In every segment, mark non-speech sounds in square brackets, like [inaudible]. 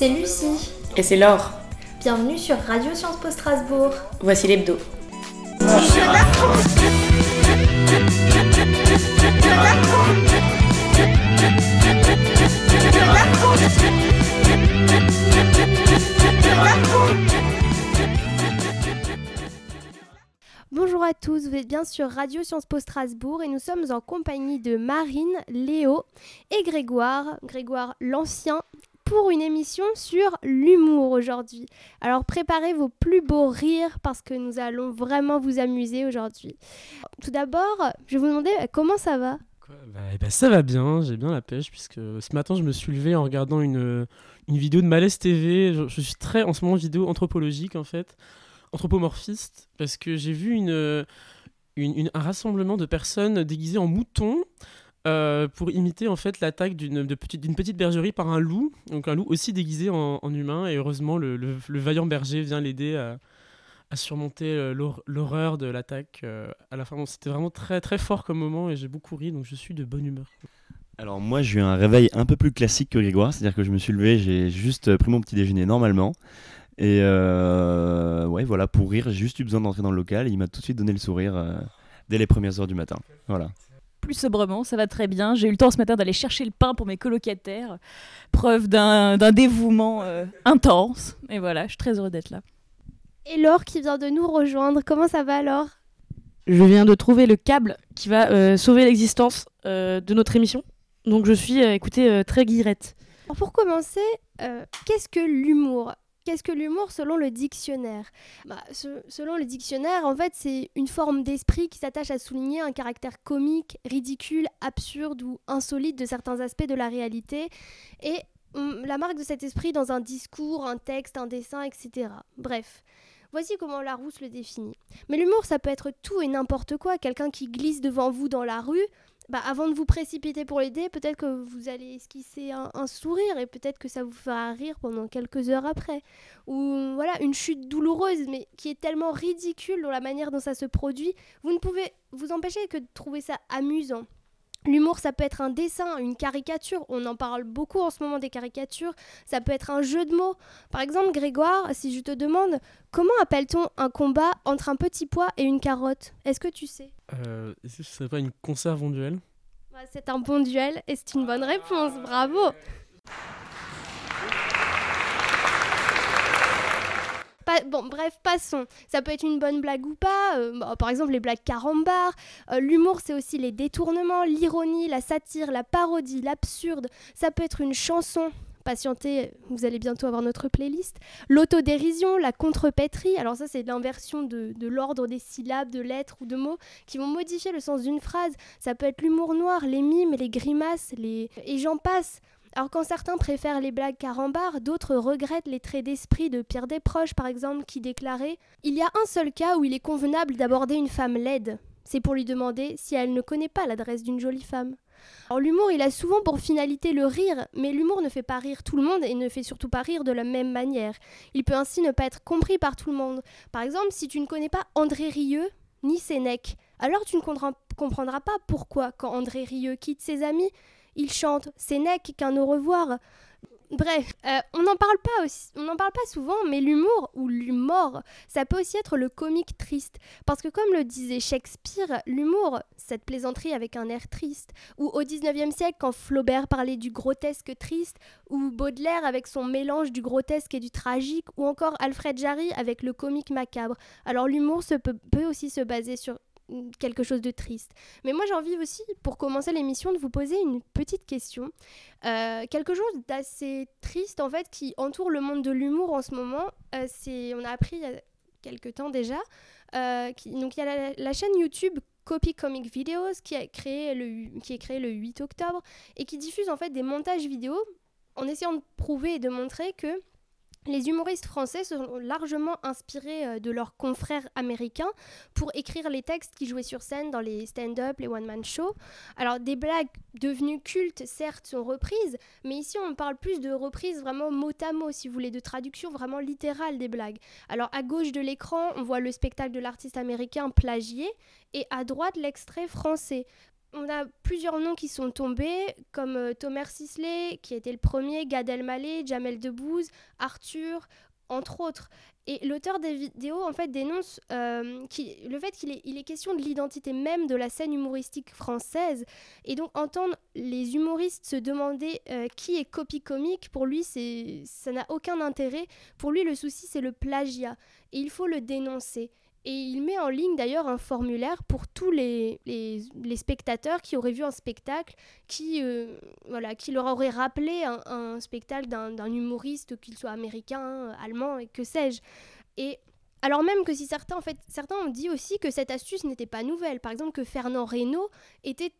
C'est Lucie. Et c'est Laure. Bienvenue sur Radio Sciences Po Strasbourg. Voici l'hebdo. Bonjour à tous, vous êtes bien sur Radio Sciences Po Strasbourg et nous sommes en compagnie de Marine, Léo et Grégoire, Grégoire l'Ancien, pour une émission sur l'humour aujourd'hui. Alors préparez vos plus beaux rires parce que nous allons vraiment vous amuser aujourd'hui. Tout d'abord, je vais vous demander euh, comment ça va? Bah, eh ben, ça va bien, j'ai bien la pêche puisque ce matin je me suis levé en regardant une, une vidéo de Malaise TV. Je, suis très en ce moment vidéo anthropologique en fait, anthropomorphiste, parce que j'ai vu une- un rassemblement de personnes déguisées en moutons euh, pour imiter en fait l'attaque d'une petite, petite bergerie par un loup, donc un loup aussi déguisé en, humain et heureusement le, le- vaillant berger vient l'aider à, surmonter euh, l'hor- l'horreur de l'attaque euh, à la fin. C'était vraiment très très fort comme moment et j'ai beaucoup ri donc je suis de bonne humeur. Alors moi j'ai eu un réveil un peu plus classique que Grégoire, c'est-à-dire que je me suis levé, j'ai juste pris mon petit déjeuner normalement. Et ouais voilà, pour rire, j'ai juste eu besoin d'entrer dans le local et il m'a tout de suite donné le sourire dès les premières heures du matin. Voilà. Plus sobrement, ça va très bien. J'ai eu le temps ce matin d'aller chercher le pain pour mes colocataires, preuve d'un dévouement euh, intense. Et voilà, je suis très heureux d'être là. Et Laure qui vient de nous rejoindre, comment ça va Laure? Je viens de trouver le câble qui va euh, sauver l'existence euh, de notre émission. Donc je suis, euh, écoutez, euh, très guillerette. Alors, Pour commencer, euh, qu'est-ce que l'humour? Qu'est-ce que l'humour selon le dictionnaire? Bah, se- Selon le dictionnaire, en fait, c'est une forme d'esprit qui s'attache à souligner un caractère comique, ridicule, absurde ou insolite de certains aspects de la réalité et hum, la marque de cet esprit dans un discours, un texte, un dessin, etc. Bref. Voici comment Larousse le définit. Mais l'humour, ça peut être tout et n'importe quoi. Quelqu'un qui glisse devant vous dans la rue, bah, avant de vous précipiter pour l'aider, peut-être que vous allez esquisser un, un sourire et peut-être que ça vous fera rire pendant quelques heures après. Ou voilà, une chute douloureuse, mais qui est tellement ridicule dans la manière dont ça se produit, vous ne pouvez vous empêcher que de trouver ça amusant. L'humour, ça peut être un dessin, une caricature. On en parle beaucoup en ce moment des caricatures. Ça peut être un jeu de mots. Par exemple, Grégoire, si je te demande comment appelle-t-on un combat entre un petit pois et une carotte? Est-ce que tu sais? Euh, Est-ce que ce serait pas une conserve en duel? Bah, C'est un bon duel et c'est une bonne réponse, bravo Bon, bref, passons. Ça peut être une bonne blague ou pas. euh, bah, par exemple, les blagues carambars. Euh, L'humour, c'est aussi les détournements, l'ironie, la satire, la parodie, l'absurde. Ça peut être une chanson. Patientez, vous allez bientôt avoir notre playlist. L'autodérision, la contrepétrie. Alors ça, c'est l'inversion de, de l'ordre des syllabes, de lettres ou de mots qui vont modifier le sens d'une phrase. Ça peut être l'humour noir, les mimes, les grimaces, les... et j'en passe. Alors quand certains préfèrent les blagues carambars, d'autres regrettent les traits d'esprit de Pierre Desproges par exemple qui déclarait ⁇ Il y a un seul cas où il est convenable d'aborder une femme laide. C'est pour lui demander si elle ne connaît pas l'adresse d'une jolie femme. ⁇ Alors l'humour, il a souvent pour finalité le rire, mais l'humour ne fait pas rire tout le monde et ne fait surtout pas rire de la même manière. Il peut ainsi ne pas être compris par tout le monde. Par exemple, si tu ne connais pas André Rieu, ni Sénèque, alors tu ne comprendras- pas pourquoi, quand André Rieu quitte ses amis, il chante Sénèque qu'un au revoir. Bref, euh, on n'en parle pas aussi, on n'en parle pas souvent, mais l'humour ou l'humour, ça peut aussi être le comique triste, parce que comme le disait Shakespeare, l'humour, cette plaisanterie avec un air triste, ou au 19e siècle quand Flaubert parlait du grotesque triste, ou Baudelaire avec son mélange du grotesque et du tragique, ou encore Alfred Jarry avec le comique macabre. Alors l'humour peut, aussi se baser sur quelque chose de triste. Mais moi j'ai envie aussi, pour commencer l'émission, de vous poser une petite question. Euh, quelque chose d'assez triste en fait qui entoure le monde de l'humour en ce moment. Euh, c'est, on a appris il y a quelques temps déjà. euh, donc il y a la, la chaîne YouTube Copy Comic Videos qui a créé le, qui est créée le 8 octobre et qui diffuse en fait des montages vidéo en essayant de prouver et de montrer que les humoristes français se sont largement inspirés euh, de leurs confrères américains pour écrire les textes qui jouaient sur scène dans les stand-up, les one-man shows. Alors des blagues devenues cultes, certes, sont reprises, mais ici on parle plus de reprises vraiment mot à mot, si vous voulez, de traduction vraiment littérale des blagues. Alors à gauche de l'écran, on voit le spectacle de l'artiste américain plagié, et à droite l'extrait français on a plusieurs noms qui sont tombés, comme euh, Thomas Sisley, qui était le premier, Gad Elmaleh, Jamel Debbouze, Arthur, entre autres. Et l'auteur des vidéos, en fait, dénonce euh, le fait qu'il est, question de l'identité même de la scène humoristique française. Et donc, entendre les humoristes se demander euh, qui est copie comique, pour lui, ça n'a aucun intérêt. Pour lui, le souci, c'est le plagiat. Et il faut le dénoncer. Et il met en ligne d'ailleurs un formulaire pour tous les, spectateurs qui auraient vu un spectacle qui, euh, voilà, qui leur aurait rappelé un, spectacle d'un d'un humoriste, qu'il soit américain, allemand, et que sais-je. Et alors même que si certains, en fait, certains ont dit aussi que cette astuce n'était pas nouvelle. Par exemple, que Fernand Reynaud était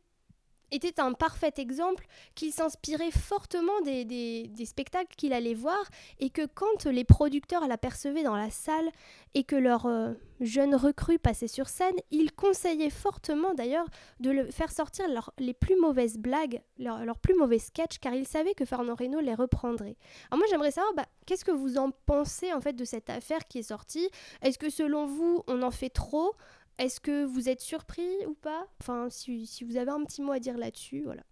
était un parfait exemple qu'il s'inspirait fortement des, spectacles qu'il allait voir et que quand les producteurs l'apercevaient dans la salle et que leurs euh, jeunes recrues passaient sur scène, ils conseillaient fortement d'ailleurs de le faire sortir leurs- les plus mauvaises blagues, leurs leurs plus mauvais sketchs, car ils savaient que Fernand Reynaud les reprendrait. Alors moi j'aimerais savoir, bah, qu'est-ce que vous en pensez en fait de cette affaire qui est sortie? Est-ce que selon vous on en fait trop? Est-ce que vous êtes surpris ou pas? Enfin, si, vous avez un petit mot à dire là-dessus, voilà.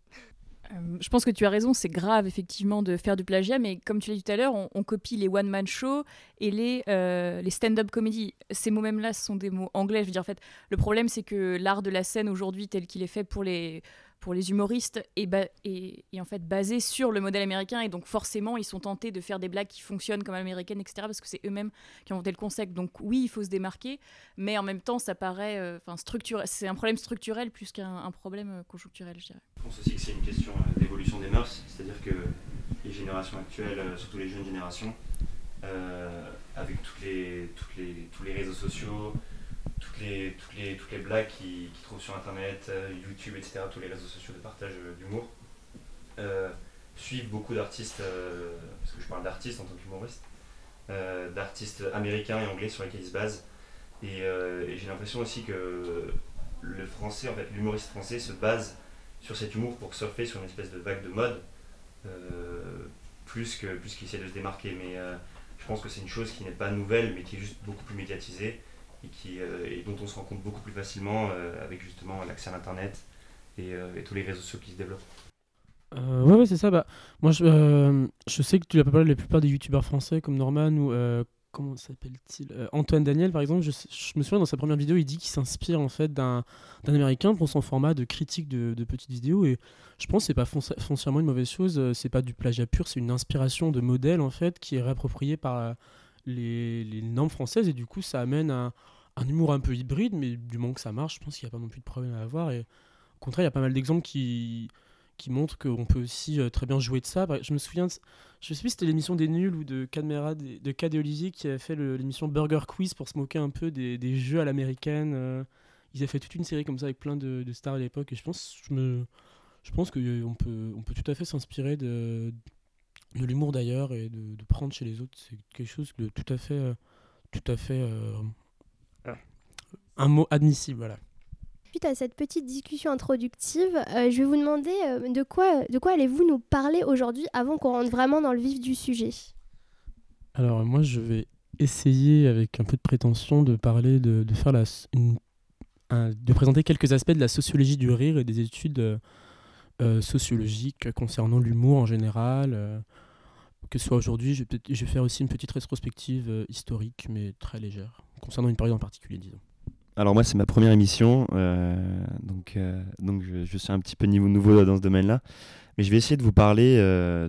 Euh, je pense que tu as raison, c'est grave effectivement de faire du plagiat, mais comme tu l'as dit tout à l'heure, on, copie les one-man shows et les, euh, stand-up comedy. Ces mots même-là, ce sont des mots anglais. Je veux dire, en fait, le problème, c'est que l'art de la scène aujourd'hui, tel qu'il est fait pour les, pour les humoristes, est, en fait basé sur le modèle américain, et donc forcément, ils sont tentés de faire des blagues qui fonctionnent comme américaines, etc., parce que c'est eux-mêmes qui ont inventé le concept. Donc oui, il faut se démarquer, mais en même temps, ça paraît, euh. C'est un problème structurel plus qu'un un problème euh, conjoncturel, je dirais. Je pense aussi que c'est une question euh, d'évolution des mœurs, c'est-à-dire que les générations actuelles, euh, surtout les jeunes générations, avec toutes les, toutes les, tous les réseaux sociaux, toutes les, toutes les, toutes les blagues qu'ils trouvent sur Internet, euh, YouTube, etc., tous les réseaux sociaux de partage euh, d'humour, euh, suivent beaucoup d'artistes, parce que je parle d'artistes en tant qu'humoriste, d'artistes américains et anglais sur lesquels ils se basent. Et, j'ai l'impression aussi que le français, en fait, l'humoriste français se base sur cet humour pour surfer sur une espèce de vague de mode, plus plus qu'il essaie de se démarquer. Mais je pense que c'est une chose qui n'est pas nouvelle, mais qui est juste beaucoup plus médiatisée et, qui, euh, et dont on se rend compte beaucoup plus facilement euh, avec justement l'accès à l'internet et, euh, et tous les réseaux sociaux qui se développent. Euh, ouais, ouais, c'est ça. Bah, moi, je, je sais que tu as pas parlé la plupart des youtubeurs français comme Norman ou comment s'appelle-t-il Antoine Daniel, par exemple. Je, me souviens dans sa première vidéo, il dit qu'il s'inspire en fait d'un américain pour son format de critique de, de petites vidéos. Et je pense que c'est pas fonci- foncièrement une mauvaise chose. C'est pas du plagiat pur, c'est une inspiration de modèle en fait qui est réappropriée par les, normes françaises. Et du coup, ça amène un, un humour un peu hybride, mais du moment que ça marche, je pense qu'il n'y a pas non plus de problème à avoir. Et au contraire, il y a pas mal d'exemples qui qui montre qu'on peut aussi euh, très bien jouer de ça. Je me souviens, de- je sais plus si c'était l'émission des nuls ou de Cadmera, de de Cad et qui avait fait l'émission Burger Quiz pour se moquer un peu des, jeux à l'américaine. euh. ils avaient fait toute une série comme ça avec plein de, stars à l'époque et je pense, je me, je pense qu'on peut, on peut tout à fait s'inspirer de, de l'humour d'ailleurs et de, de prendre chez les autres. C'est quelque chose de tout à fait, euh, tout à fait, euh, un mot admissible, voilà. Suite à cette petite discussion introductive, euh, je vais vous demander euh, de quoi, de quoi allez-vous nous parler aujourd'hui avant qu'on rentre vraiment dans le vif du sujet? Alors moi je vais essayer avec un peu de prétention de parler de, de faire la, une- un- de présenter quelques aspects de la sociologie du rire et des études euh, sociologiques concernant l'humour en général. euh, que ce soit aujourd'hui, je, vais faire aussi une petite rétrospective euh, historique mais très légère concernant une période en particulier disons. Alors moi c'est ma première émission, donc, donc je, suis un petit peu niveau nouveau dans ce domaine-là, mais je vais essayer de vous parler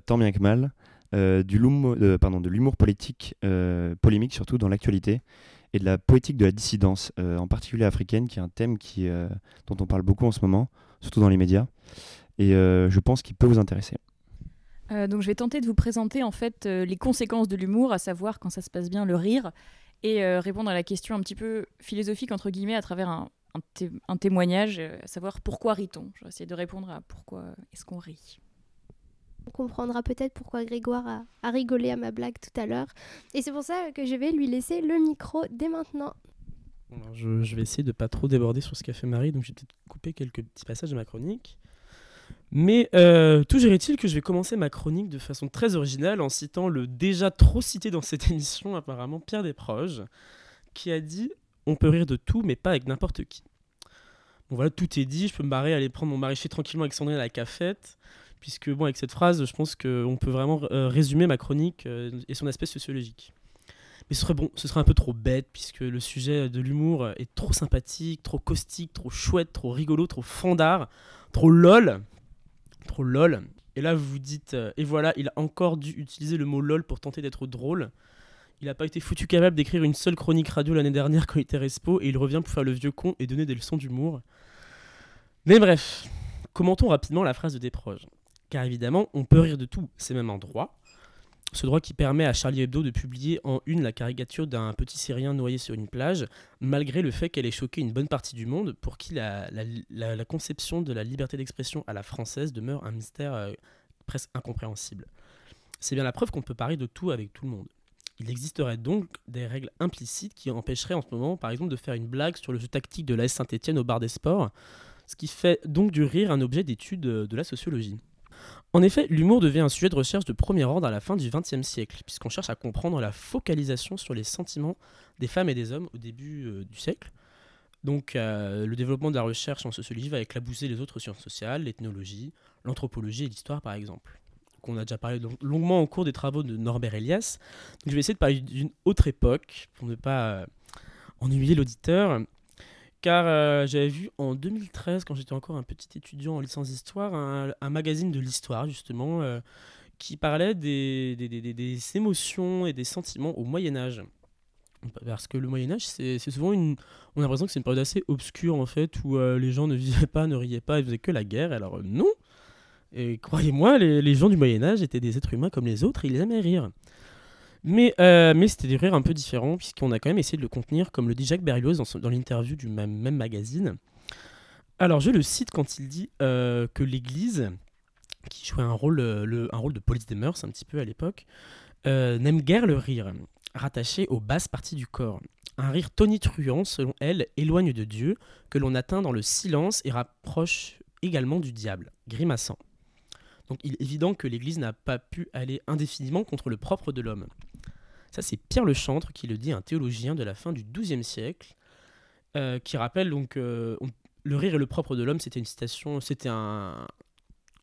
tant bien que mal du de l'humour politique, polémique surtout dans l'actualité, et de la poétique de la dissidence, en particulier africaine, qui est un thème qui, dont on parle beaucoup en ce moment, surtout dans les médias, et euh, je pense qu'il peut vous intéresser. Euh, donc je vais tenter de vous présenter en fait euh, les conséquences de l'humour, à savoir quand ça se passe bien le rire, et euh, répondre à la question un petit peu philosophique entre guillemets à travers un, un té- un témoignage, euh, à savoir pourquoi rit-on Je vais essayer de répondre à pourquoi est-ce qu'on rit. On comprendra peut-être pourquoi Grégoire a, a rigolé à ma blague tout à l'heure. Et c'est pour ça que je vais lui laisser le micro dès maintenant. Alors, je, je vais essayer de pas trop déborder sur ce qu'a fait Marie, donc je vais peut-être couper quelques petits passages de ma chronique. Mais euh, toujours est-il que je vais commencer ma chronique de façon très originale en citant le déjà trop cité dans cette [laughs] émission, apparemment Pierre Desproges, qui a dit On peut rire de tout, mais pas avec n'importe qui. Bon voilà, tout est dit, je peux me barrer, aller prendre mon maraîcher tranquillement avec Sandrine à la cafette, puisque bon, avec cette phrase, je pense qu'on peut vraiment euh, résumer ma chronique euh, et son aspect sociologique. Mais ce serait bon, ce serait un peu trop bête, puisque le sujet de l'humour est trop sympathique, trop caustique, trop chouette, trop rigolo, trop fandard, trop lol. Trop lol. Et là, vous vous dites, euh, et voilà, il a encore dû utiliser le mot lol pour tenter d'être drôle. Il n'a pas été foutu capable d'écrire une seule chronique radio l'année dernière quand il était respo, et il revient pour faire le vieux con et donner des leçons d'humour. Mais bref, commentons rapidement la phrase de Desproges. Car évidemment, on peut rire de tout, c'est même un droit. Ce droit qui permet à Charlie Hebdo de publier en une la caricature d'un petit Syrien noyé sur une plage, malgré le fait qu'elle ait choqué une bonne partie du monde, pour qui la, conception de la liberté d'expression à la française demeure un mystère euh, presque incompréhensible. C'est bien la preuve qu'on peut parler de tout avec tout le monde. Il existerait donc des règles implicites qui empêcheraient en ce moment, par exemple, de faire une blague sur le jeu tactique de l'AS Saint-Etienne au bar des sports, ce qui fait donc du rire un objet d'étude de la sociologie. En effet, l'humour devient un sujet de recherche de premier ordre à la fin du XXe siècle, puisqu'on cherche à comprendre la focalisation sur les sentiments des femmes et des hommes au début euh, du siècle. Donc, euh, le développement de la recherche en sociologie va éclabousser les autres sciences sociales, l'ethnologie, l'anthropologie et l'histoire, par exemple. Donc, on a déjà parlé long- longuement au cours des travaux de Norbert Elias. Je vais essayer de parler d'une autre époque, pour ne pas euh, ennuyer l'auditeur. Car euh, j'avais vu en 2013, quand j'étais encore un petit étudiant en licence d'histoire, un, un magazine de l'histoire, justement, euh, qui parlait des, des- des- des- émotions et des sentiments au Moyen-Âge. Parce que le Moyen-Âge, c'est c'est souvent une. On a l'impression que c'est une période assez obscure, en fait, où euh, les gens ne vivaient pas, ne riaient pas, ils faisaient que la guerre. Alors, non Et croyez-moi, les, les gens du Moyen-Âge étaient des êtres humains comme les autres et ils aimaient rire. Mais, euh, mais c'était des rires un peu différents, puisqu'on a quand même essayé de le contenir, comme le dit Jacques Berlioz dans, l'interview du même, magazine. Alors, je le cite quand il dit euh, que l'Église, qui jouait un rôle, euh, un rôle de police des mœurs un petit peu à l'époque, n'aime guère le rire, rattaché aux basses parties du corps. Un rire tonitruant, selon elle, éloigne de Dieu, que l'on atteint dans le silence et rapproche également du diable, grimaçant. Donc il est évident que l'Église n'a pas pu aller indéfiniment contre le propre de l'homme. Ça, c'est Pierre le Chantre qui le dit, un théologien de la fin du XIIe siècle, euh, qui rappelle donc euh, le rire et le propre de l'homme. C'était une citation, c'était un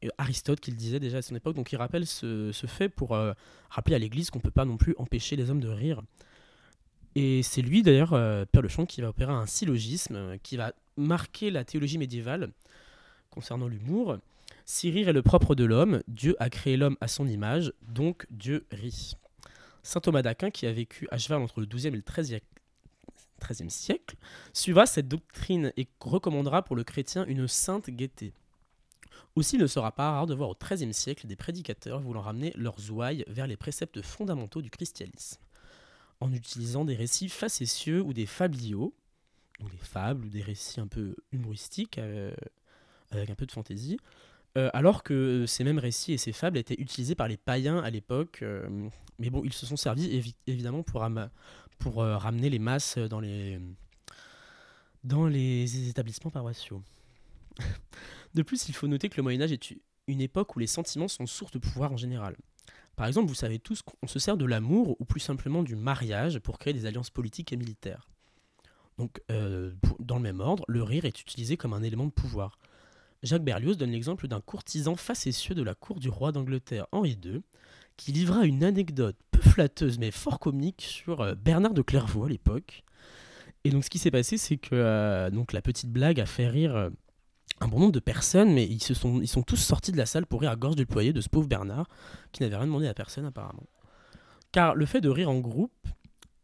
euh, Aristote qui le disait déjà à son époque. Donc il rappelle ce, fait pour rappeler à l'Église qu'on peut pas non plus empêcher les hommes de rire. Et c'est lui d'ailleurs, Pierre le Chantre, qui va opérer un syllogisme qui va marquer la théologie médiévale concernant l'humour. Si rire est le propre de l'homme, Dieu a créé l'homme à son image, donc Dieu rit. Saint Thomas d'Aquin, qui a vécu à cheval entre le XIIe et le XIIIe siècle, suivra cette doctrine et recommandera pour le chrétien une sainte gaieté. Aussi, il ne sera pas rare de voir au XIIIe siècle des prédicateurs voulant ramener leurs ouailles vers les préceptes fondamentaux du christianisme, en utilisant des récits facétieux ou des fabliaux, donc des fables ou des récits un peu humoristiques, euh, avec un peu de fantaisie, euh, alors que ces mêmes récits et ces fables étaient utilisés par les païens à l'époque. euh, mais bon, ils se sont servis évi- évidemment pour, euh, ramener les masses dans les, établissements paroissiaux. [laughs] de plus, il faut noter que le Moyen Âge est une époque où les sentiments sont source de pouvoir en général. Par exemple, vous savez tous qu'on se sert de l'amour ou plus simplement du mariage pour créer des alliances politiques et militaires. Donc, dans le même ordre, le rire est utilisé comme un élément de pouvoir. Jacques Berlioz donne l'exemple d'un courtisan facétieux de la cour du roi d'Angleterre Henri II, qui livra une anecdote peu flatteuse mais fort comique sur euh, Bernard de Clairvaux à l'époque. Et donc ce qui s'est passé, c'est que euh, donc la petite blague a fait rire euh, un bon nombre de personnes, mais ils, se sont, ils sont tous sortis de la salle pour rire à gorge déployée de ce pauvre Bernard, qui n'avait rien demandé à personne apparemment. Car le fait de rire en groupe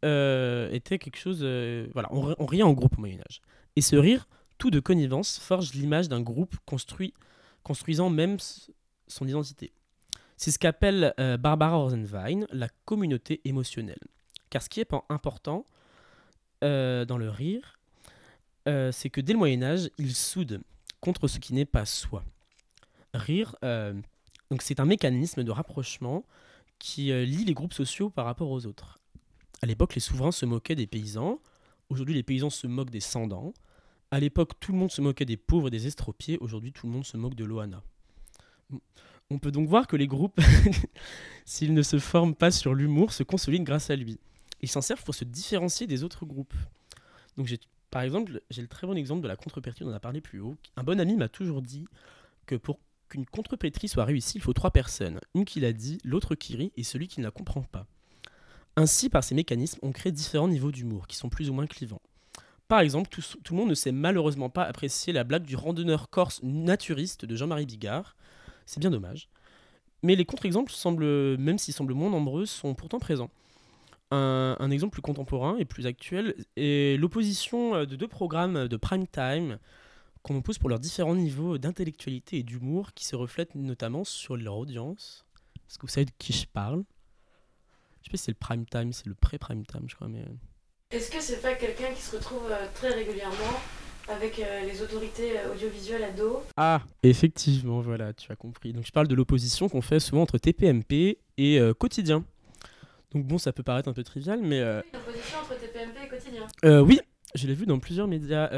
était quelque chose... voilà, on riait en groupe au Moyen Âge. Et ce rire, tout de connivence, forge l'image d'un groupe construit, construisant même son identité. C'est ce qu'appelle euh, Barbara Rosenwein la communauté émotionnelle. Car ce qui est important euh, dans le rire, euh, c'est que dès le Moyen Âge, il soude contre ce qui n'est pas soi. Rire, Donc c'est un mécanisme de rapprochement qui lie les groupes sociaux par rapport aux autres. À l'époque, les souverains se moquaient des paysans. Aujourd'hui, les paysans se moquent des sans-dents. À l'époque, tout le monde se moquait des pauvres et des estropiés. Aujourd'hui, tout le monde se moque de Loana. On peut donc voir que les groupes, [laughs] s'ils ne se forment pas sur l'humour, se consolident grâce à lui. Ils s'en servent pour se différencier des autres groupes. Par exemple, j'ai le très bon exemple de la contrepétrie, on en a parlé plus haut. Un bon ami m'a toujours dit que pour qu'une contrepétrie soit réussie, il faut trois personnes. Une qui l'a dit, l'autre qui rit et celui qui ne la comprend pas. Ainsi, par ces mécanismes, on crée différents niveaux d'humour qui sont plus ou moins clivants. Par exemple, tout, tout le monde ne sait malheureusement pas apprécier la blague du randonneur corse naturiste de Jean-Marie Bigard. C'est bien dommage. Mais les contre-exemples, semblent, même s'ils semblent moins nombreux, sont pourtant présents. Un, exemple plus contemporain et plus actuel est l'opposition euh, de deux programmes de prime time qu'on oppose pour leurs différents niveaux d'intellectualité et d'humour qui se reflètent notamment sur leur audience. Est-ce que vous savez de qui je parle? Je sais pas si c'est le prime time, c'est le pré-prime time, je crois, mais... Est-ce que c'est pas quelqu'un qui se retrouve euh, très régulièrement avec euh, les autorités euh, audiovisuelles à dos? Ah, effectivement, voilà, tu as compris. Donc je parle de l'opposition qu'on fait souvent entre TPMP et euh, quotidien. Donc bon, ça peut paraître un peu trivial, mais euh, L'opposition entre TPMP et quotidien. oui, je l'ai vu dans plusieurs médias,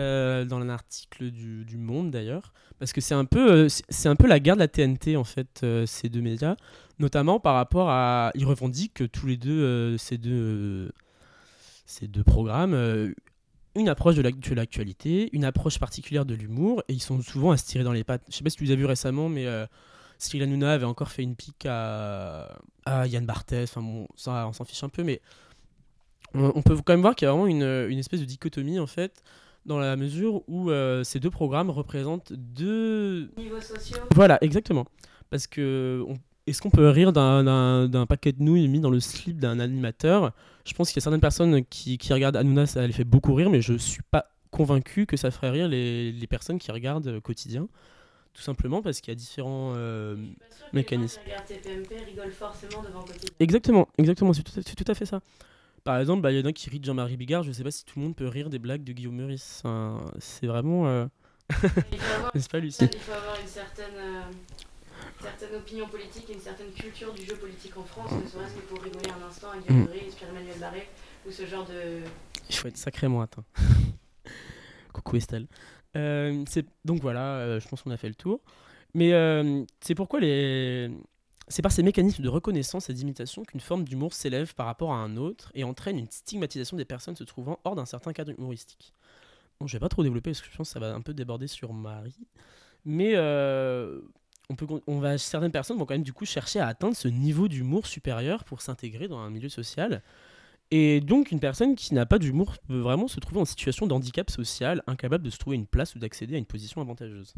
dans un article du, du Monde d'ailleurs, parce que c'est un peu, c'est- un peu la guerre de la TNT en fait, ces deux médias, notamment par rapport à, ils revendiquent tous les deux ces deux, ces deux programmes. euh, une approche de l'ac- de l'actualité, une approche particulière de l'humour, et ils sont souvent à se tirer dans les pattes. Je sais pas si tu les as vus récemment, mais euh, Cyril Hanouna avait encore fait une pique à, à Yann Barthès. Enfin bon, ça, on s'en fiche un peu, mais on, on peut quand même voir qu'il y a vraiment une, une espèce de dichotomie en fait, dans la mesure où euh, ces deux programmes représentent deux. Niveaux sociaux. Voilà, exactement. Parce que on- est-ce qu'on peut rire d'un paquet de nouilles mis dans le slip d'un animateur Je pense qu'il y a certaines personnes qui, qui regardent Hanouna, ça les fait beaucoup rire, mais je suis pas convaincu que ça ferait rire les, les personnes qui regardent euh, quotidien. Tout simplement parce qu'il y a différents euh, mécanismes. Qui regarde TPMP rigole forcément devant quotidien. Exactement, exactement, c'est tout, à- c'est tout à fait ça. Par exemple, bah, il y en a qui rient de Jean-Marie Bigard, je sais pas si tout le monde peut rire des blagues de Guillaume Meurice. C'est vraiment. euh, [laughs] N'est-ce pas, Lucie? il faut avoir une certaine, euh, certaine opinion politique et une certaine culture du jeu politique en France, ne serait-ce que pour rigoler un instant avec. Guillaume Meurice, Pierre-Emmanuel Barré ou ce genre de. Il faut être sacrément atteint. [laughs] Coucou Estelle. Euh, donc voilà, euh, je pense qu'on a fait le tour. Mais euh, c'est pourquoi les... C'est par ces mécanismes de reconnaissance et d'imitation qu'une forme d'humour s'élève par rapport à un autre et entraîne une stigmatisation des personnes se trouvant hors d'un certain cadre humoristique. Bon, je vais pas trop développer parce que je pense que ça va un peu déborder sur Marie. Mais on peut, on va, certaines personnes vont quand même du coup chercher à atteindre ce niveau d'humour supérieur pour s'intégrer dans un milieu social. Et donc, une personne qui n'a pas d'humour peut vraiment se trouver en situation de handicap social, incapable de se trouver une place ou d'accéder à une position avantageuse.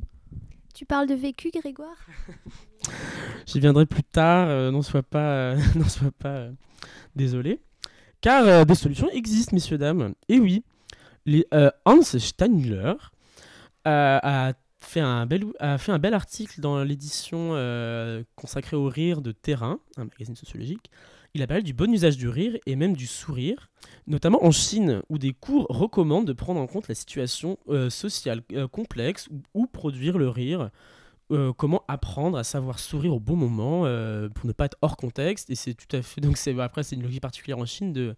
Tu parles de vécu, Grégoire? [laughs] J'y viendrai plus tard, euh, n'en sois pas, euh, [laughs] n'en sois pas euh, désolé. Car des solutions existent, messieurs, dames. Et oui, les, Hans Steinmüller euh, a, fait un bel, a fait un bel article dans l'édition euh, consacrée au rire de Terrain, un magazine sociologique. Il a parlé du bon usage du rire et même du sourire, notamment en Chine, où des cours recommandent de prendre en compte la situation euh, sociale euh, complexe ou, produire le rire comment apprendre à savoir sourire au bon moment pour ne pas être hors contexte et c'est tout à fait donc c'est après c'est une logique particulière en Chine de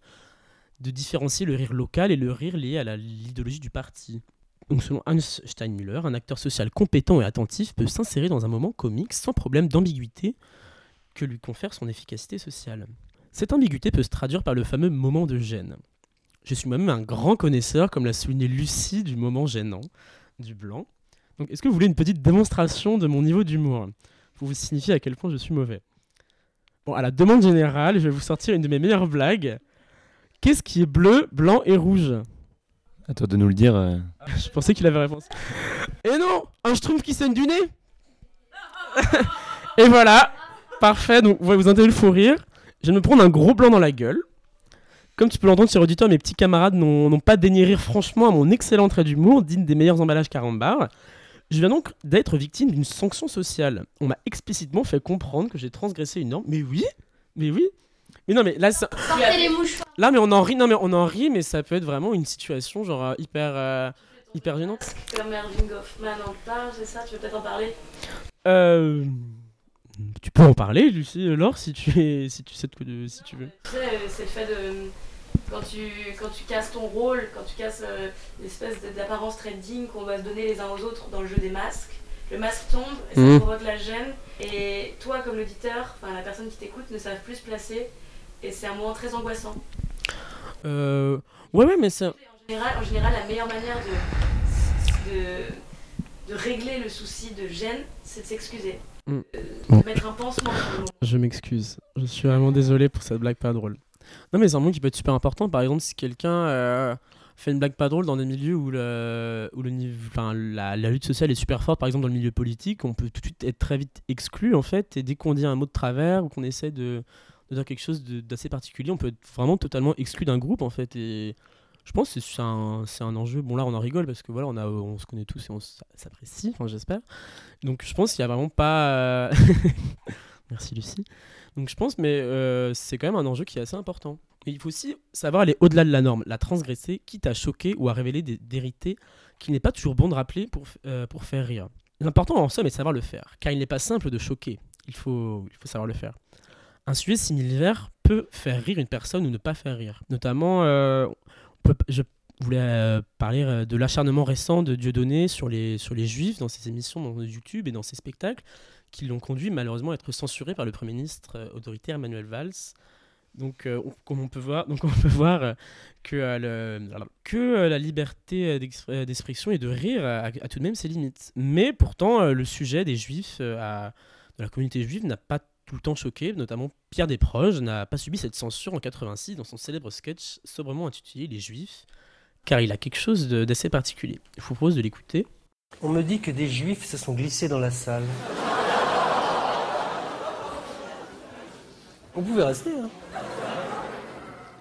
de différencier le rire local et le rire lié à l'idéologie du parti. Donc selon Hans Steinmüller, un acteur social compétent et attentif peut s'insérer dans un moment comique sans problème d'ambiguïté que lui confère son efficacité sociale. Cette ambiguïté peut se traduire par le fameux moment de gêne. Je suis moi-même un grand connaisseur, comme l'a souligné Lucie, du moment gênant, du blanc. Donc, est-ce que vous voulez une petite démonstration de mon niveau d'humour Pour vous signifier à quel point je suis mauvais? Bon, à la demande générale, je vais vous sortir une de mes meilleures blagues. Qu'est-ce qui est bleu, blanc et rouge? À toi de nous le dire. euh. Je pensais qu'il avait réponse. Et non Un schtroumpf qui saigne du nez Et voilà Parfait, donc vous vous entendez le fou rire. Je vais me prendre un gros blanc dans la gueule. Comme tu peux l'entendre sur auditeur, mes petits camarades n'ont n'ont pas daigné rire franchement à mon excellent trait d'humour, digne des meilleurs emballages carambar. Je viens donc d'être victime d'une sanction sociale. On m'a explicitement fait comprendre que j'ai transgressé une norme. Mais oui Mais oui Mais non, mais là, ça- Sortez les mouchoirs. là, mais on en rit, non, mais on en rit, mais ça peut être vraiment une situation genre euh, hyper, euh, hyper gênante. Comme Erving Goffman en parle, c'est ça? Tu veux peut-être en parler? Euh. tu peux en parler, Lucie, Laure, si tu, es, si tu sais de quoi de- si tu veux. Tu sais, euh, c'est le fait de. Quand tu, quand tu casses ton rôle, quand tu casses euh, l'espèce d'apparence très digne qu'on va se donner les uns aux autres dans le jeu des masques, le masque tombe et ça Mhm. provoque la gêne. Et toi, comme l'auditeur, enfin la personne qui t'écoute, ne savent plus se placer. Et c'est un moment très angoissant. Euh, ouais, ouais, mais c'est. En général, en général, la meilleure manière de, de, de régler le souci de gêne, c'est de s'excuser. Mm. Euh, Bon. de mettre un pansement. Je m'excuse. Je suis vraiment désolé pour cette blague pas drôle. Non, mais c'est un moment qui peut être super important. Par exemple, si quelqu'un euh, fait une blague pas drôle dans des milieux où, le, où le niveau, enfin, la, la lutte sociale est super forte, par exemple dans le milieu politique, on peut tout de suite être très vite exclu en fait. Et dès qu'on dit un mot de travers ou qu'on essaie de, de dire quelque chose d'assez particulier, on peut être vraiment totalement exclu d'un groupe en fait. Et je pense que c'est un, un enjeu. Bon, là, on en rigole parce que voilà, on, a, on se connaît tous et on s'apprécie, enfin, j'espère. Donc, je pense qu'il y a vraiment pas. [laughs] Merci Lucie. Donc je pense, mais euh, c'est quand même un enjeu qui est assez important. Il faut aussi savoir aller au-delà de la norme, la transgresser, quitte à choquer ou à révéler des vérités qu'il n'est pas toujours bon de rappeler pour, euh, pour faire rire. L'important en somme est de savoir le faire, car il n'est pas simple de choquer, il faut, il faut savoir le faire. Un sujet similaire peut faire rire une personne ou ne pas faire rire. Notamment, euh, je voulais euh, parler euh, de l'acharnement récent de Dieudonné sur les, sur les juifs dans ses émissions dans YouTube et dans ses spectacles qui l'ont conduit malheureusement à être censuré par le Premier ministre autoritaire Emmanuel Valls. Donc, on, comme on peut voir, donc on peut voir que, que la liberté d'ex- d'expression et de rire a, tout de même ses limites. Mais pourtant, le sujet des juifs, de la communauté juive, n'a pas tout le temps choqué. Notamment, Pierre Desproges n'a pas subi cette censure en 86 dans son célèbre sketch sobrement intitulé Les Juifs, car il a quelque chose d'assez particulier. Je vous propose de l'écouter. On me dit que des juifs se sont glissés dans la salle. Vous pouvez rester, hein.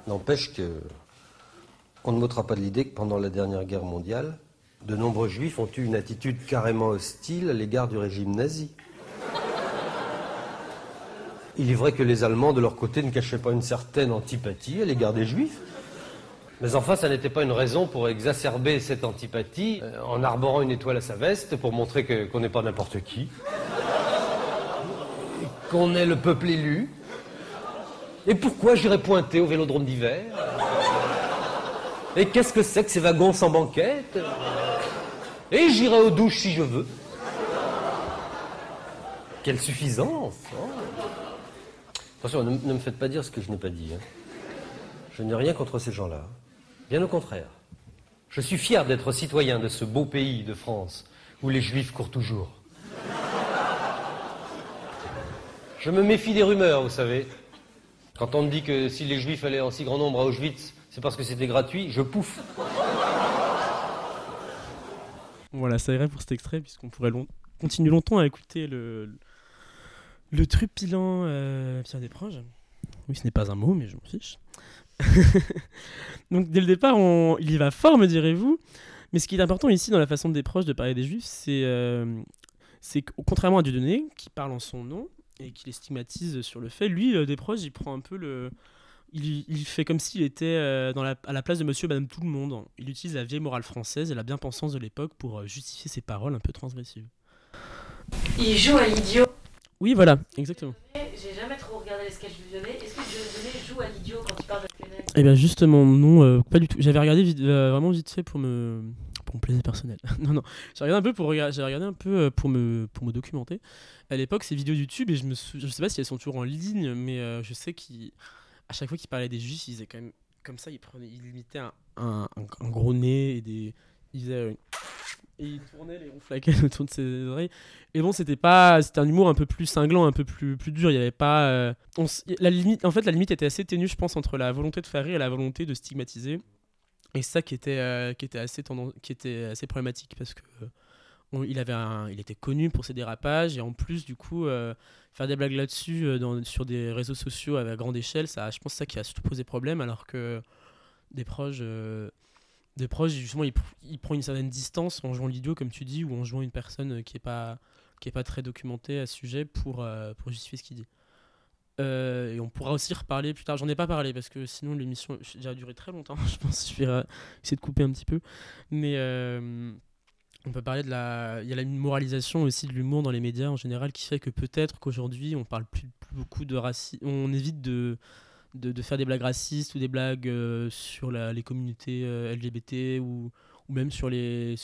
N'empêche que. On ne m'ôtera pas de l'idée que pendant la dernière guerre mondiale, de nombreux juifs ont eu une attitude carrément hostile à l'égard du régime nazi. Il est vrai que les Allemands, de leur côté, ne cachaient pas une certaine antipathie à l'égard des juifs. Mais enfin, ça n'était pas une raison pour exacerber cette antipathie euh, en arborant une étoile à sa veste pour montrer qu'on n'est pas n'importe qui. Qu'on est le peuple élu. Et pourquoi j'irais pointer au vélodrome d'hiver? Et qu'est-ce que c'est que ces wagons sans banquette? Et j'irai aux douches si je veux. Quelle suffisance hein? Attention, ne, me faites pas dire ce que je n'ai pas dit. hein. Je n'ai rien contre ces gens-là. Bien au contraire. Je suis fier d'être citoyen de ce beau pays de France où les juifs courent toujours. Je me méfie des rumeurs, vous savez. Quand on me dit que si les juifs allaient en si grand nombre à Auschwitz, c'est parce que c'était gratuit, je pouffe. Voilà, ça irait pour cet extrait, puisqu'on pourrait continuer longtemps à écouter le, le trupilant euh, Pierre Desproges. Oui, ce n'est pas un mot, mais je m'en fiche. [laughs] Donc, dès le départ, il y va fort, me direz-vous. Mais ce qui est important ici dans la façon de Desproges de parler des Juifs, c'est euh, c'est contrairement à Dieudonné, qui parle en son nom et qui les stigmatise sur le fait, lui, euh, Desproges, il prend un peu le. Il, fait comme s'il était euh, à la place de monsieur et madame tout le monde. Il utilise la vieille morale française et la bien-pensance de l'époque pour euh, justifier ses paroles un peu transgressives. Il joue à l'idiot. Oui, voilà, exactement. J'ai jamais trop regardé les sketchs de Dieudonné. Est-ce que Dieudonné joue à l'idiot quand il parle de Kenneth Eh bien justement, non, euh, pas du tout. J'avais regardé vite- euh, vraiment vite fait pour me pour mon plaisir personnel. [laughs] non, non, j'ai regardé un peu pour j'ai regardé un peu euh, pour me pour me documenter. À l'époque, ces vidéos YouTube et je me sou- je sais pas si elles sont toujours en ligne, mais euh, je sais qu'à chaque fois qu'il parlait des juifs, il faisait quand même comme ça, il prenait, il imitait un, un, un- un gros nez et des il faisait euh, et il tournait les ronflaquets autour de ses oreilles. Et bon, c'était pas, c'était un humour un peu plus cinglant, un peu plus, plus dur. Il y avait pas, euh, la limite, en fait, la limite était assez ténue, je pense, entre la volonté de faire rire et la volonté de stigmatiser. Et c'est ça qui était, euh, qui était assez tendance, qui était assez problématique parce que euh, il avait, il était connu pour ses dérapages et en plus, du coup, faire des blagues là-dessus sur des réseaux sociaux à grande échelle, ça, je pense, ça qui a surtout posé problème, alors que des proches. Des proches, justement, il, pr- il prend une certaine distance en jouant l'idiot, comme tu dis, ou en jouant une personne euh, qui est pas, pas très documentée à ce sujet pour, euh, pour justifier ce qu'il dit. Euh, et on pourra aussi reparler plus tard. J'en ai pas parlé parce que sinon l'émission a duré très longtemps. [laughs] Je pense je vais essayer de couper un petit peu. Mais on peut parler de la. Il y a une moralisation aussi de l'humour dans les médias en général qui fait que peut-être qu'aujourd'hui on parle plus beaucoup de racisme. On évite de, de, de faire des blagues racistes ou des blagues euh, sur la- les communautés euh, LGBT ou, ou même sur les.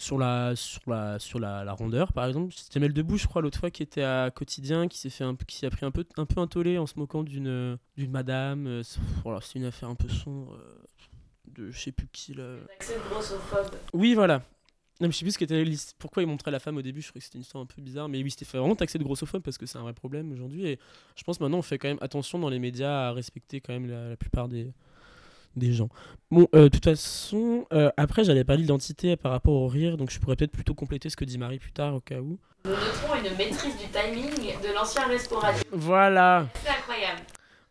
Sur la, sur, la, sur la, la rondeur par exemple c'était Jamel Debbouze je crois l'autre fois qui était à quotidien qui s'est fait un, qui a pris un peu un peu un tollé en se moquant d'une d'une madame euh, c'est voilà, c'est une affaire un peu sombre euh, de je sais plus qui là Accès de grossophobe. oui, voilà. Non, mais je sais plus ce qu'était pourquoi il montrait la femme au début. Je crois que c'était une histoire un peu bizarre. Mais oui, c'était vraiment taxé de grossophobe parce que c'est un vrai problème aujourd'hui. Et je pense maintenant on fait quand même attention dans les médias à respecter quand même la, la plupart des, des gens. Bon, euh, de toute façon, euh, après j'allais parler d'identité par rapport au rire. Donc je pourrais peut-être plutôt compléter ce que dit Marie plus tard au cas où. Nous noterons une maîtrise du timing de l'ancien Radio. Voilà. C'est incroyable.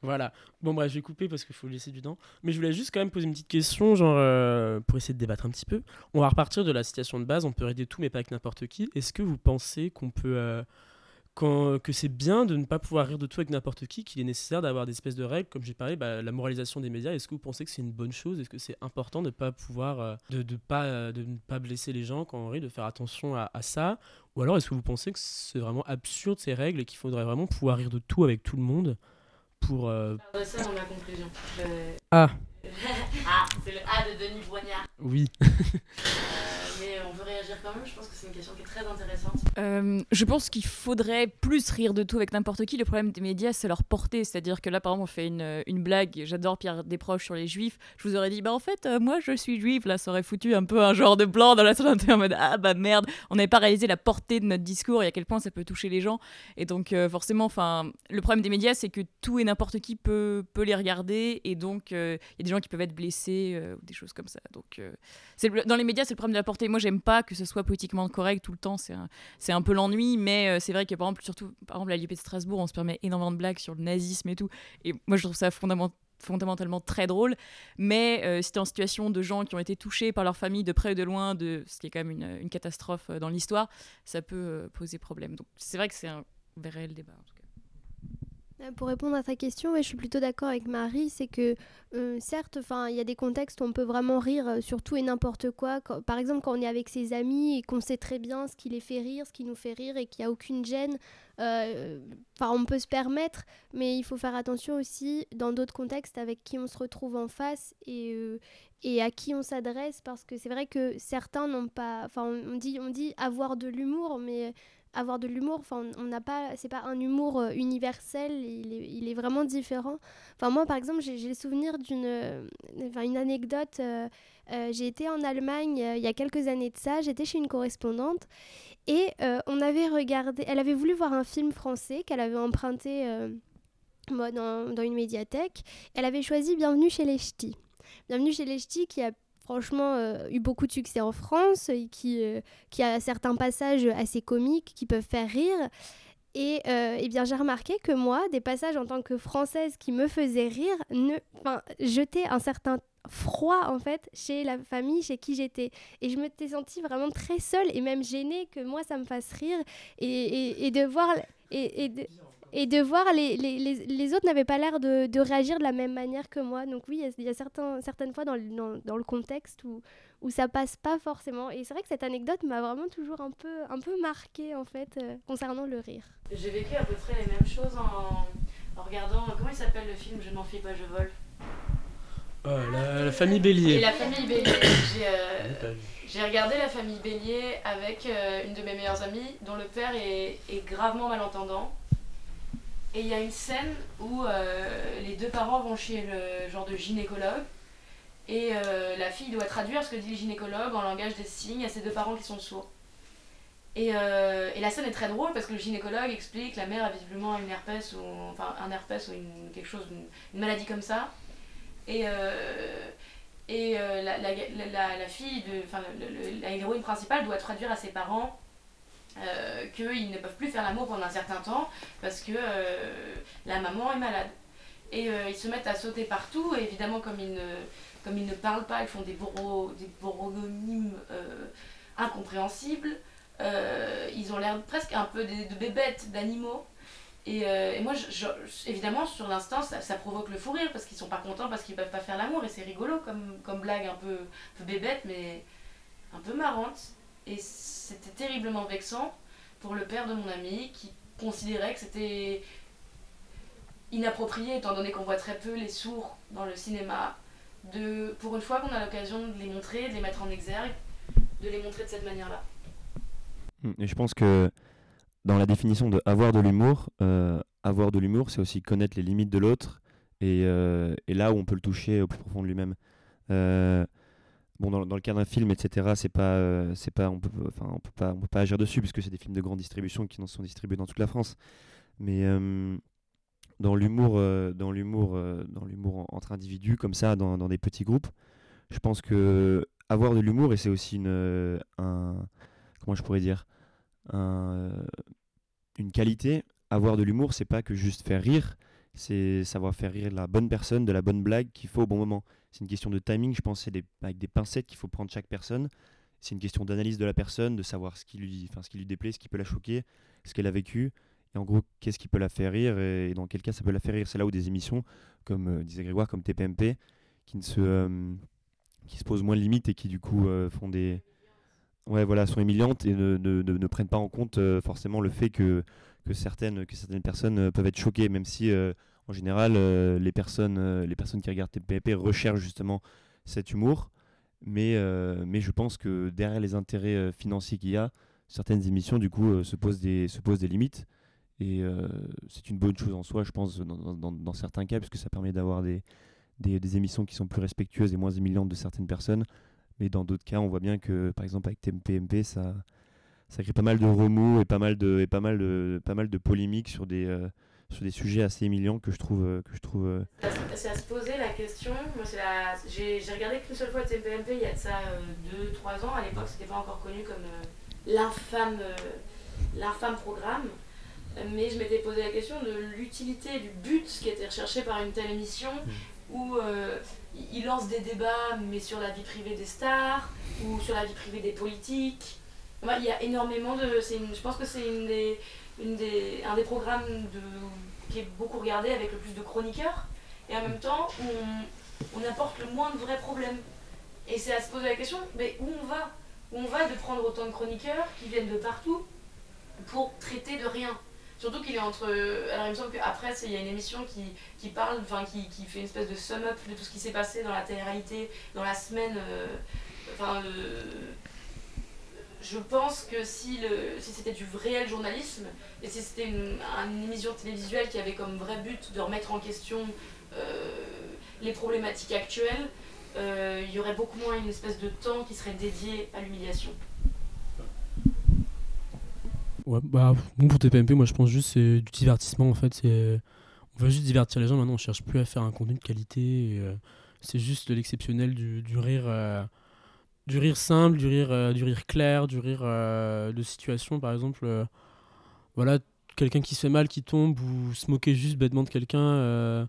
Voilà. Bon, bref, je vais couper parce qu'il faut laisser du temps. Mais je voulais juste quand même poser une petite question, genre, euh, pour essayer de débattre un petit peu. On va repartir de la citation de base, on peut raider tout, mais pas avec n'importe qui. Est-ce que vous pensez qu'on peut. euh, qu'en- que c'est bien de ne pas pouvoir rire de tout avec n'importe qui, qu'il est nécessaire d'avoir des espèces de règles, comme j'ai parlé, bah, la moralisation des médias. Est-ce que vous pensez que c'est une bonne chose? Est-ce que c'est important de pas pouvoir, euh, de, pas, euh, de ne pas blesser les gens quand on rit, de faire attention à ça? Ou alors est-ce que vous pensez que c'est vraiment absurde ces règles et qu'il faudrait vraiment pouvoir rire de tout avec tout le monde? Pour, euh, Je ça dans ma conclusion. Ah. [laughs] ah, c'est le A de Denis Brognard. Oui. Euh, on veut réagir quand même, je pense que c'est une question qui est très intéressante. Euh, je pense qu'il faudrait plus rire de tout avec n'importe qui. Le problème des médias, c'est leur portée. C'est-à-dire que là, par exemple, on fait une, une blague. J'adore Pierre Desproges sur les juifs. Je vous aurais dit, bah en fait, euh, moi, je suis juif. Là, ça aurait foutu un peu un genre de blanc dans la société en mode, ah bah merde, on n'avait pas réalisé la portée de notre discours et à quel point ça peut toucher les gens. Et donc, euh, forcément, le problème des médias, c'est que tout et n'importe qui peut, peut les regarder. Et donc, euh, il y a des gens qui peuvent être blessés euh, ou des choses comme ça. Donc, euh, c'est dans les médias, c'est le problème de la portée. Moi, j'aime pas que ce soit politiquement correct tout le temps. C'est un, un peu l'ennui, mais euh, c'est vrai que par exemple, surtout par exemple, à l'IP de Strasbourg, on se permet énormément de blagues sur le nazisme et tout. Et moi, je trouve ça fondament- fondamentalement très drôle. Mais euh, t'es en situation de gens qui ont été touchés par leur famille de près ou de loin, de ce qui est quand même une, une catastrophe euh, dans l'histoire, ça peut euh, poser problème. Donc c'est vrai que c'est un réel débat. En tout cas. Euh, Pour répondre à ta question, je suis plutôt d'accord avec Marie, c'est que euh, certes, enfin, il y a des contextes où on peut vraiment rire euh, sur tout et n'importe quoi. Par exemple, quand on est avec ses amis et qu'on sait très bien ce qui les fait rire, ce qui nous fait rire et qu'il n'y a aucune gêne, on peut se permettre, mais il faut faire attention aussi dans d'autres contextes avec qui on se retrouve en face et, à qui on s'adresse, parce que c'est vrai que certains n'ont pas, enfin, on dit avoir de l'humour, mais avoir de l'humour, enfin, on n'a pas, c'est pas un humour euh, universel, il est, il est vraiment différent. Enfin, moi, par exemple, j'ai le souvenir d'une, euh, une anecdote. euh, euh, j'ai été en Allemagne il y a quelques années de ça. J'étais chez une correspondante et on avait regardé. Elle avait voulu voir un film français qu'elle avait emprunté dans, dans une médiathèque. Elle avait choisi Bienvenue chez les Ch'tis. Bienvenue chez les Ch'tis qui a franchement euh, eu beaucoup de succès en France et qui, euh, qui a certains passages assez comiques qui peuvent faire rire. Et euh, eh bien, j'ai remarqué que moi, des passages en tant que française qui me faisaient rire, ne, jetaient un certain froid en fait chez la famille chez qui j'étais et je m'étais sentie vraiment très seule et même gênée que moi ça me fasse rire et, et, et de voir et, et de, et de voir les, les, les, les autres n'avaient pas l'air de, de réagir de la même manière que moi donc oui il y a, il y a certains, certaines fois dans le, dans, dans le contexte où, où ça passe pas forcément et c'est vrai que cette anecdote m'a vraiment toujours un peu un peu marquée en fait euh, concernant le rire J'ai vécu à peu près les mêmes choses en, en regardant. Comment il s'appelle le film Je n'en fie pas, je vole? Oh, la, la famille Bélier. Et la famille Bélier. [coughs] J'ai euh, j'ai regardé la famille Bélier avec euh, une de mes meilleures amies dont le père est, est gravement malentendant. Et il y a une scène où euh, les deux parents vont chez le genre de gynécologue et euh, la fille doit traduire ce que dit le gynécologue en langage des signes à ses deux parents qui sont sourds. Et, euh, et la scène est très drôle parce que le gynécologue explique que la mère a visiblement une herpès ou enfin un herpès ou une, quelque chose, une, maladie comme ça. Et, la, fille, de, la héroïne principale doit traduire à ses parents euh, qu'ils ne peuvent plus faire l'amour pendant un certain temps parce que euh, la maman est malade. Et euh, ils se mettent à sauter partout, et évidemment, comme ils ne, comme ils ne parlent pas, ils font des, boro, des borogonymes euh, incompréhensibles. Ils ont l'air presque un peu de, bébêtes, d'animaux. Et, et moi, évidemment, sur l'instant, ça, ça provoque le fou rire parce qu'ils sont pas contents, parce qu'ils peuvent pas faire l'amour. Et c'est rigolo comme, comme blague un peu, un peu bébête, mais un peu marrante. Et c'était terriblement vexant pour le père de mon ami qui considérait que c'était inapproprié, étant donné qu'on voit très peu les sourds dans le cinéma, de, pour une fois qu'on a l'occasion de les montrer, de les mettre en exergue, de les montrer de cette manière-là. Mm. Et je pense que dans la définition de avoir de l'humour, euh, avoir de l'humour, c'est aussi connaître les limites de l'autre et, euh, et là où on peut le toucher au plus profond de lui-même. Euh, bon, dans, dans le cas d'un film, etc., c'est pas, euh, c'est pas, on peut, enfin, on peut pas, on peut pas agir dessus puisque c'est des films de grande distribution qui sont distribués dans toute la France. Mais euh, dans l'humour, euh, dans l'humour, dans l'humour en- entre individus comme ça, dans, dans des petits groupes, je pense que avoir de l'humour et c'est aussi une, un, comment je pourrais dire, un, une qualité. Avoir de l'humour, c'est pas que juste faire rire, c'est savoir faire rire la bonne personne de la bonne blague qu'il faut au bon moment. C'est une question de timing, je pense, c'est avec des pincettes qu'il faut prendre chaque personne. C'est une question d'analyse de la personne, de savoir ce qui lui, ce qui lui déplaît, ce qui peut la choquer, ce qu'elle a vécu, et en gros, qu'est-ce qui peut la faire rire, et, dans quel cas ça peut la faire rire. C'est là où des émissions, comme euh, disait Grégoire, comme TPMP, qui ne se, euh, qui se posent moins de limites et qui du coup euh, font des, ouais, voilà, sont humiliantes et ne, ne- ne- ne prennent pas en compte forcément le fait que, que, certaines, que certaines personnes euh, peuvent être choquées, même si euh, en général euh, les, personnes, les personnes qui regardent TPMP recherchent justement cet humour. Mais, mais je pense que derrière les intérêts financiers qu'il y a, certaines émissions du coup se, posent des, se posent des limites. Et c'est une bonne chose en soi, je pense, dans, dans- certains cas, puisque ça permet d'avoir des, des, des émissions qui sont plus respectueuses et moins humiliantes de certaines personnes. Mais dans d'autres cas, on voit bien que, par exemple, avec TMPMP, ça, ça crée pas mal de remous et pas mal de, et pas mal de, pas mal de polémiques sur des, euh, sur des sujets assez humiliants que je trouve, euh, que je trouve euh, C'est à se poser la question. Moi, c'est la... j'ai regardé qu'une seule fois TPMP il y a de ça 2-3 ans. À l'époque, c'était pas encore connu comme euh, l'infâme euh, l'infâme programme. Euh, Mais je m'étais posé la question de l'utilité, du but qui était recherché par une telle émission où euh, il lance des débats, mais sur la vie privée des stars ou sur la vie privée des politiques. Il y a énormément de. je pense que c'est une des, une des, un des programmes de, qui est beaucoup regardé avec le plus de chroniqueurs et en même temps où on, on apporte le moins de vrais problèmes. Et c'est à se poser la question, mais où on va? Où on va de prendre autant de chroniqueurs qui viennent de partout pour traiter de rien? Surtout qu'il est entre. Alors il me semble qu'après, il y a une émission qui, qui parle, enfin qui, qui fait une espèce de sum-up de tout ce qui s'est passé dans la télé-réalité dans la semaine. euh, Enfin. euh, je pense que si, c'était du réel journalisme, et si c'était une, émission télévisuelle qui avait comme vrai but de remettre en question euh, les problématiques actuelles, euh, il y aurait beaucoup moins une espèce de temps qui serait dédié à l'humiliation. Ouais, bah, bon, pour TPMP, moi je pense juste c'est du divertissement en fait. On veut juste divertir les gens maintenant, on cherche plus à faire un contenu de qualité. euh, c'est juste l'exceptionnel, du rire. Du rire simple, du rire, euh, du rire clair, du rire euh, de situation, par exemple. euh, voilà, quelqu'un qui se fait mal, qui tombe, ou se moquer juste bêtement de quelqu'un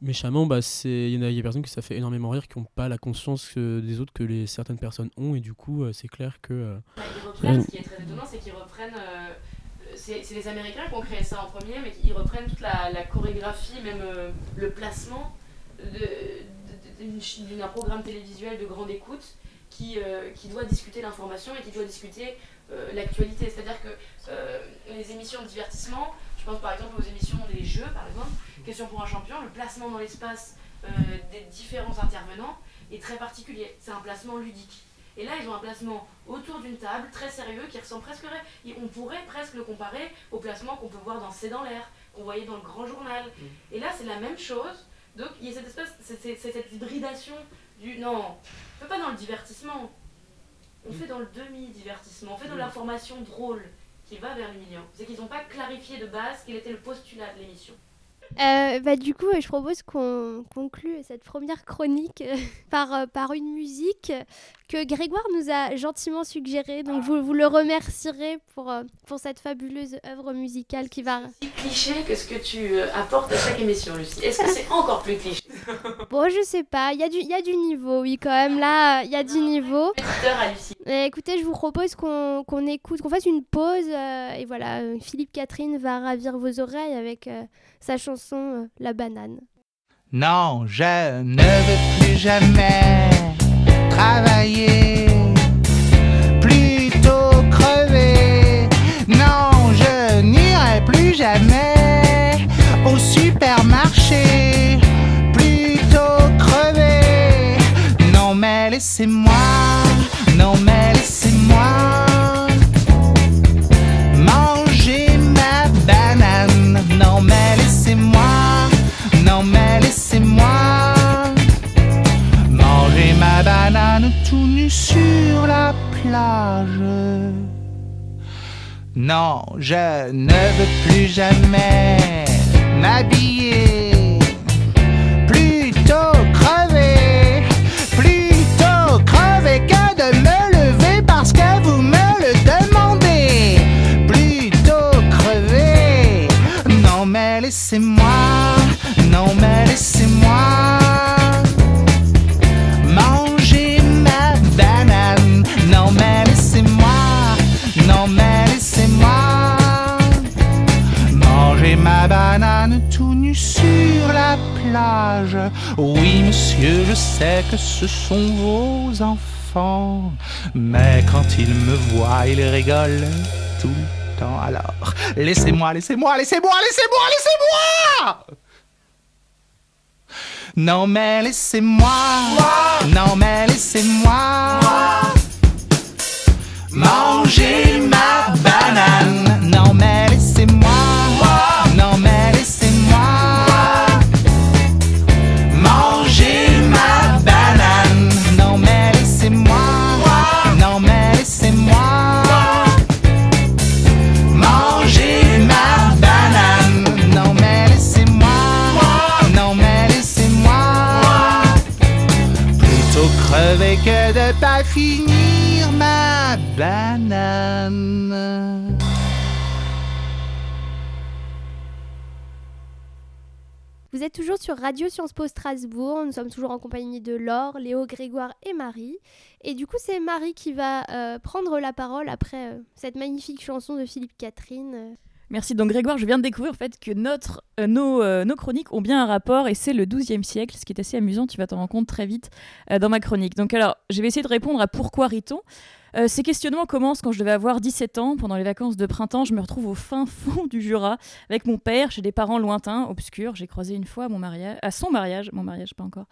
méchamment, bah, c'est... il y a, il y a des personnes que ça fait énormément rire, qui n'ont pas la conscience que- des autres que les, certaines personnes ont, et du coup, c'est clair que. Ils reprennent, ce qui est très étonnant, c'est qu'ils reprennent. c'est les Américains qui ont créé ça en premier, mais ils reprennent toute la, la chorégraphie, même le placement d'une d'un programme télévisuel de grande écoute qui, euh, qui doit discuter l'information et qui doit discuter euh, l'actualité. C'est-à-dire que euh, les émissions de divertissement, je pense par exemple aux émissions des jeux, par exemple, Question pour un champion, le placement dans l'espace des différents intervenants est très particulier. C'est un placement ludique. Et là, ils ont un placement autour d'une table, très sérieux, qui ressemble presque... On pourrait presque le comparer au placement qu'on peut voir dans C'est dans l'air, qu'on voyait dans le grand journal. Et là, c'est la même chose. Donc, il y a cette espèce... Cette hybridation du... Non, on fait pas dans le divertissement. On fait dans le demi-divertissement. On fait dans l'information drôle qui va vers l'humiliant. C'est qu'ils n'ont pas clarifié de base quel était le postulat de l'émission. Euh, bah, du coup, je propose qu'on conclue cette première chronique euh, [laughs] par, euh, par une musique que Grégoire nous a gentiment suggérée. Donc, vous, vous le remercierez pour, euh, pour cette fabuleuse œuvre musicale qui va. Si cliché que ce que tu euh, apportes à chaque émission, Lucie. Est-ce que c'est encore plus cliché [laughs] Bon, je sais pas, il y, a du- il y a du niveau, oui, quand même. Là, il y a du niveau. À Lucie. Écoutez, je vous propose qu'on qu'on écoute, qu'on fasse une pause. euh, et voilà, Philippe Catherine va ravir vos oreilles avec euh, sa chanson euh, La banane. Non, je ne veux plus jamais travailler, plutôt crever. Non, je n'irai plus jamais au supermarché, plutôt crever. Non, mais laissez-moi, non, mais laissez-moi. Banane tout nu sur la plage. Non, je ne veux plus jamais m'habiller. Oui monsieur, je sais que ce sont vos enfants, mais quand ils me voient, ils rigolent tout le temps. Alors laissez-moi, laissez-moi, laissez-moi, laissez-moi, laissez-moi. Non mais laissez-moi, non mais laissez-moi manger Vous êtes toujours sur Radio Sciences Po Strasbourg. Nous sommes toujours en compagnie de Laure, Léo, Grégoire et Marie. Et du coup, c'est Marie qui va euh, prendre la parole après euh, cette magnifique chanson de Philippe Catherine. Merci. Donc Grégoire, je viens de découvrir en fait que notre, euh, nos, euh, nos chroniques ont bien un rapport et c'est le 12e siècle, ce qui est assez amusant. Tu vas t'en rendre compte très vite euh, dans ma chronique. Donc alors, je vais essayer de répondre à pourquoi rit-on? Euh, ces questionnements commencent quand je devais avoir 17 ans. Pendant les vacances de printemps, je me retrouve au fin fond du Jura avec mon père chez des parents lointains, obscurs. J'ai croisé une fois à, mon mariage, à son mariage, mon mariage pas encore.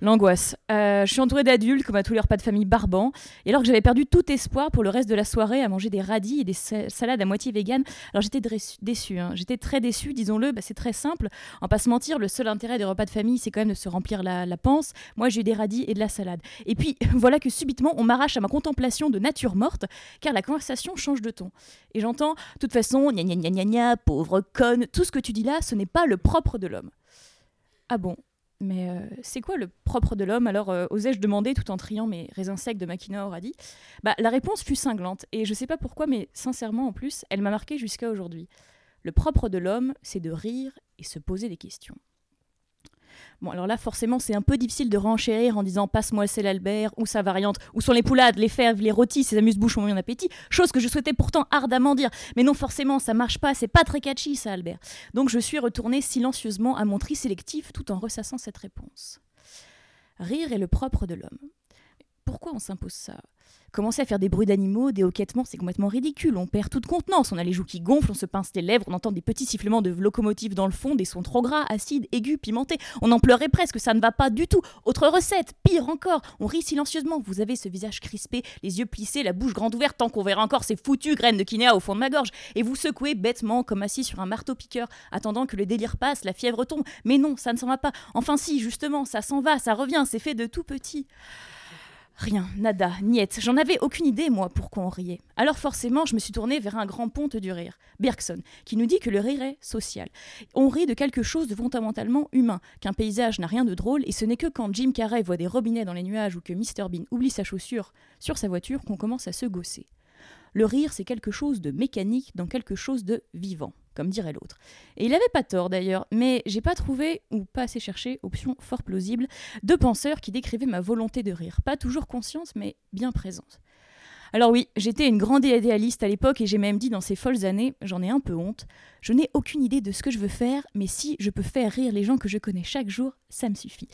L'angoisse. Euh, je suis entourée d'adultes, comme à tous les repas de famille barbants. Et alors que j'avais perdu tout espoir pour le reste de la soirée à manger des radis et des sa- salades à moitié véganes, alors j'étais déçue. hein. J'étais très déçue, disons-le. Bah, c'est très simple. En pas se mentir, le seul intérêt des repas de famille, c'est quand même de se remplir la, la panse. Moi, j'ai eu des radis et de la salade. Et puis, [laughs] voilà que subitement, on m'arrache à ma contemplation de nature morte, car la conversation change de ton. Et j'entends, de toute façon, gna gna gna gna gna, pauvre conne, tout ce que tu dis là, ce n'est pas le propre de l'homme. Ah bon mais euh, c'est quoi le propre de l'homme? Alors, euh, osais-je demander tout en triant mes raisins secs de Makina au radis bah, La réponse fut cinglante, et je sais pas pourquoi, mais sincèrement, en plus, elle m'a marqué jusqu'à aujourd'hui. Le propre de l'homme, c'est de rire et se poser des questions. Bon, alors là, forcément, c'est un peu difficile de renchérir en disant passe-moi le Albert, ou sa variante, où sont les poulades, les fèves, les rôtis, ces amuse-bouches ont un appétit, chose que je souhaitais pourtant ardemment dire. Mais non, forcément, ça marche pas, c'est pas très catchy, ça, Albert. Donc je suis retournée silencieusement à mon tri sélectif tout en ressassant cette réponse. Rire est le propre de l'homme. Pourquoi on s'impose ça? Commencer à faire des bruits d'animaux, des hoquettements, c'est complètement ridicule. On perd toute contenance. On a les joues qui gonflent, on se pince les lèvres, on entend des petits sifflements de locomotives dans le fond, des sons trop gras, acides, aigus, pimentés. On en pleurait presque, ça ne va pas du tout. Autre recette, pire encore, on rit silencieusement. Vous avez ce visage crispé, les yeux plissés, la bouche grande ouverte, tant qu'on verra encore ces foutues graines de kinéa au fond de ma gorge. Et vous secouez bêtement, comme assis sur un marteau-piqueur, attendant que le délire passe, la fièvre tombe. Mais non, ça ne s'en va pas. Enfin si, justement, ça s'en va, ça revient, c'est fait de tout petit. Rien, nada, niette. J'en avais aucune idée, moi, pourquoi on riait. Alors forcément, je me suis tournée vers un grand ponte du rire, Bergson, qui nous dit que le rire est social. On rit de quelque chose de fondamentalement humain, qu'un paysage n'a rien de drôle, et ce n'est que quand Jim Carrey voit des robinets dans les nuages ou que Mr Bean oublie sa chaussure sur sa voiture qu'on commence à se gausser. Le rire, c'est quelque chose de mécanique dans quelque chose de vivant, comme dirait l'autre. Et il avait pas tort d'ailleurs, mais j'ai pas trouvé, ou pas assez cherché, option fort plausible, de penseurs qui décrivaient ma volonté de rire. Pas toujours consciente, mais bien présente. Alors oui, j'étais une grande idéaliste à l'époque et j'ai même dit dans ces folles années, j'en ai un peu honte, je n'ai aucune idée de ce que je veux faire, mais si je peux faire rire les gens que je connais chaque jour, ça me suffit.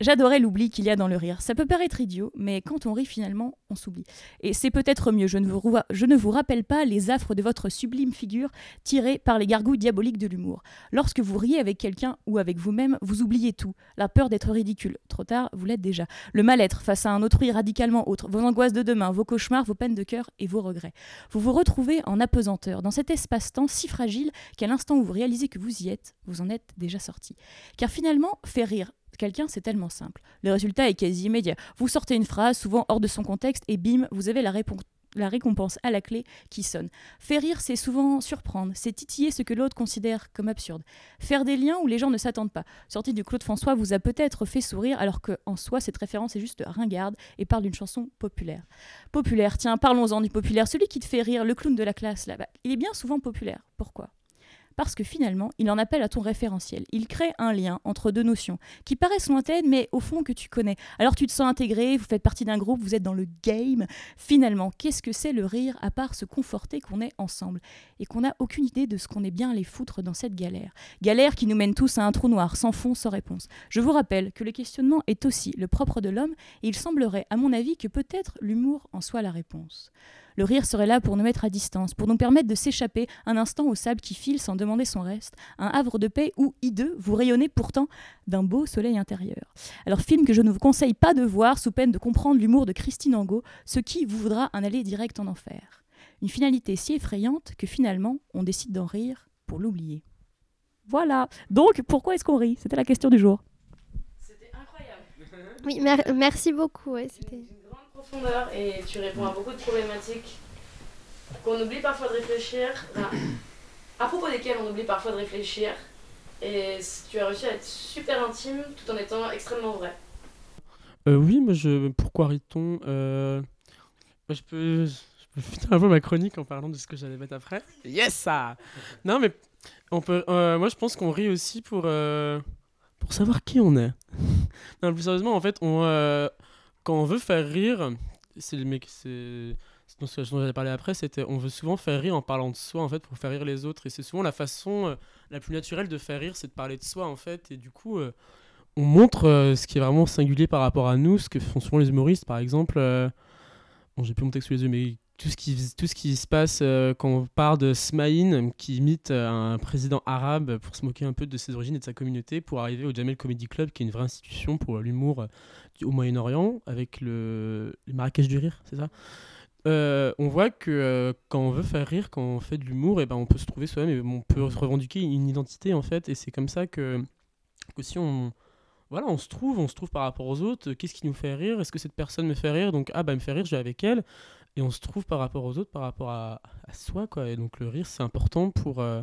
J'adorais l'oubli qu'il y a dans le rire. Ça peut paraître idiot, mais quand on rit finalement, on s'oublie. Et c'est peut-être mieux, je ne, vous, je ne vous rappelle pas les affres de votre sublime figure tirée par les gargouilles diaboliques de l'humour. Lorsque vous riez avec quelqu'un ou avec vous-même, vous oubliez tout. La peur d'être ridicule. Trop tard, vous l'êtes déjà. Le mal-être face à un autrui radicalement autre. Vos angoisses de demain, vos cauchemars, vos peines de cœur et vos regrets. Vous vous retrouvez en apesanteur, dans cet espace-temps si fragile qu'à l'instant où vous réalisez que vous y êtes, vous en êtes déjà sorti. Car finalement, faire rire quelqu'un, c'est tellement simple. Le résultat est quasi immédiat. Vous sortez une phrase, souvent hors de son contexte, et bim, vous avez la réponse la récompense à la clé qui sonne. Faire rire, c'est souvent surprendre, c'est titiller ce que l'autre considère comme absurde. Faire des liens où les gens ne s'attendent pas. Sortie du Claude François vous a peut-être fait sourire alors que en soi cette référence est juste ringarde et parle d'une chanson populaire. Populaire, tiens, parlons-en du populaire. Celui qui te fait rire, le clown de la classe là-bas, il est bien souvent populaire. Pourquoi? Parce que finalement, il en appelle à ton référentiel. Il crée un lien entre deux notions qui paraissent lointaines, mais au fond que tu connais. Alors tu te sens intégré, vous faites partie d'un groupe, vous êtes dans le game. Finalement, qu'est-ce que c'est le rire à part se conforter qu'on est ensemble et qu'on n'a aucune idée de ce qu'on est bien les foutre dans cette galère? Galère qui nous mène tous à un trou noir, sans fond, sans réponse. Je vous rappelle que le questionnement est aussi le propre de l'homme et il semblerait, à mon avis, que peut-être l'humour en soit la réponse. Le rire serait là pour nous mettre à distance, pour nous permettre de s'échapper un instant au sable qui file sans demander son reste, un havre de paix où, hideux, vous rayonnez pourtant d'un beau soleil intérieur. Alors, film que je ne vous conseille pas de voir sous peine de comprendre l'humour de Christine Angot, ce qui vous voudra un aller direct en enfer. Une finalité si effrayante que finalement, on décide d'en rire pour l'oublier. Voilà. Donc, pourquoi est-ce qu'on rit? C'était la question du jour. C'était incroyable. Oui, mer- merci beaucoup. ouais, profondeur et tu réponds à beaucoup de problématiques qu'on oublie parfois de réfléchir, à propos desquelles on oublie parfois de réfléchir. Et tu as réussi à être super intime tout en étant extrêmement vrai. Euh, oui, moi je. Pourquoi rit-on Euh, je peux. Je peux finir un peu ma chronique en parlant de ce que j'allais mettre après. Yes ça Non mais on peut. euh, moi je pense qu'on rit aussi pour pour savoir qui on est. non plus sérieusement en fait on quand on veut faire rire c'est le mec c'est ce dont j'allais parler après c'était on veut souvent faire rire en parlant de soi en fait pour faire rire les autres et c'est souvent la façon euh, la plus naturelle de faire rire c'est de parler de soi en fait et du coup euh, on montre euh, ce qui est vraiment singulier par rapport à nous, ce que font souvent les humoristes, par exemple. bon, j'ai plus mon texte sous les yeux, mais tout ce qui, tout ce qui se passe euh, quand on parle de Smaïn, qui imite euh, un président arabe pour se moquer un peu de ses origines et de sa communauté, pour arriver au Jamel Comedy Club, qui est une vraie institution pour l'humour euh, du- au Moyen-Orient, avec le, le Marrakech du rire, c'est ça? On voit que quand on veut faire rire, quand on fait de l'humour, et ben on peut se trouver soi-même, on peut se revendiquer une identité en fait, et c'est comme ça que, que si on, voilà, on se trouve, on se trouve par rapport aux autres. Qu'est-ce qui nous fait rire? Est-ce que cette personne me fait rire? Donc, ah bah, me fait rire, je vais avec elle. Et on se trouve par rapport aux autres, par rapport à, soi, quoi. Et donc, le rire, c'est important pour, euh,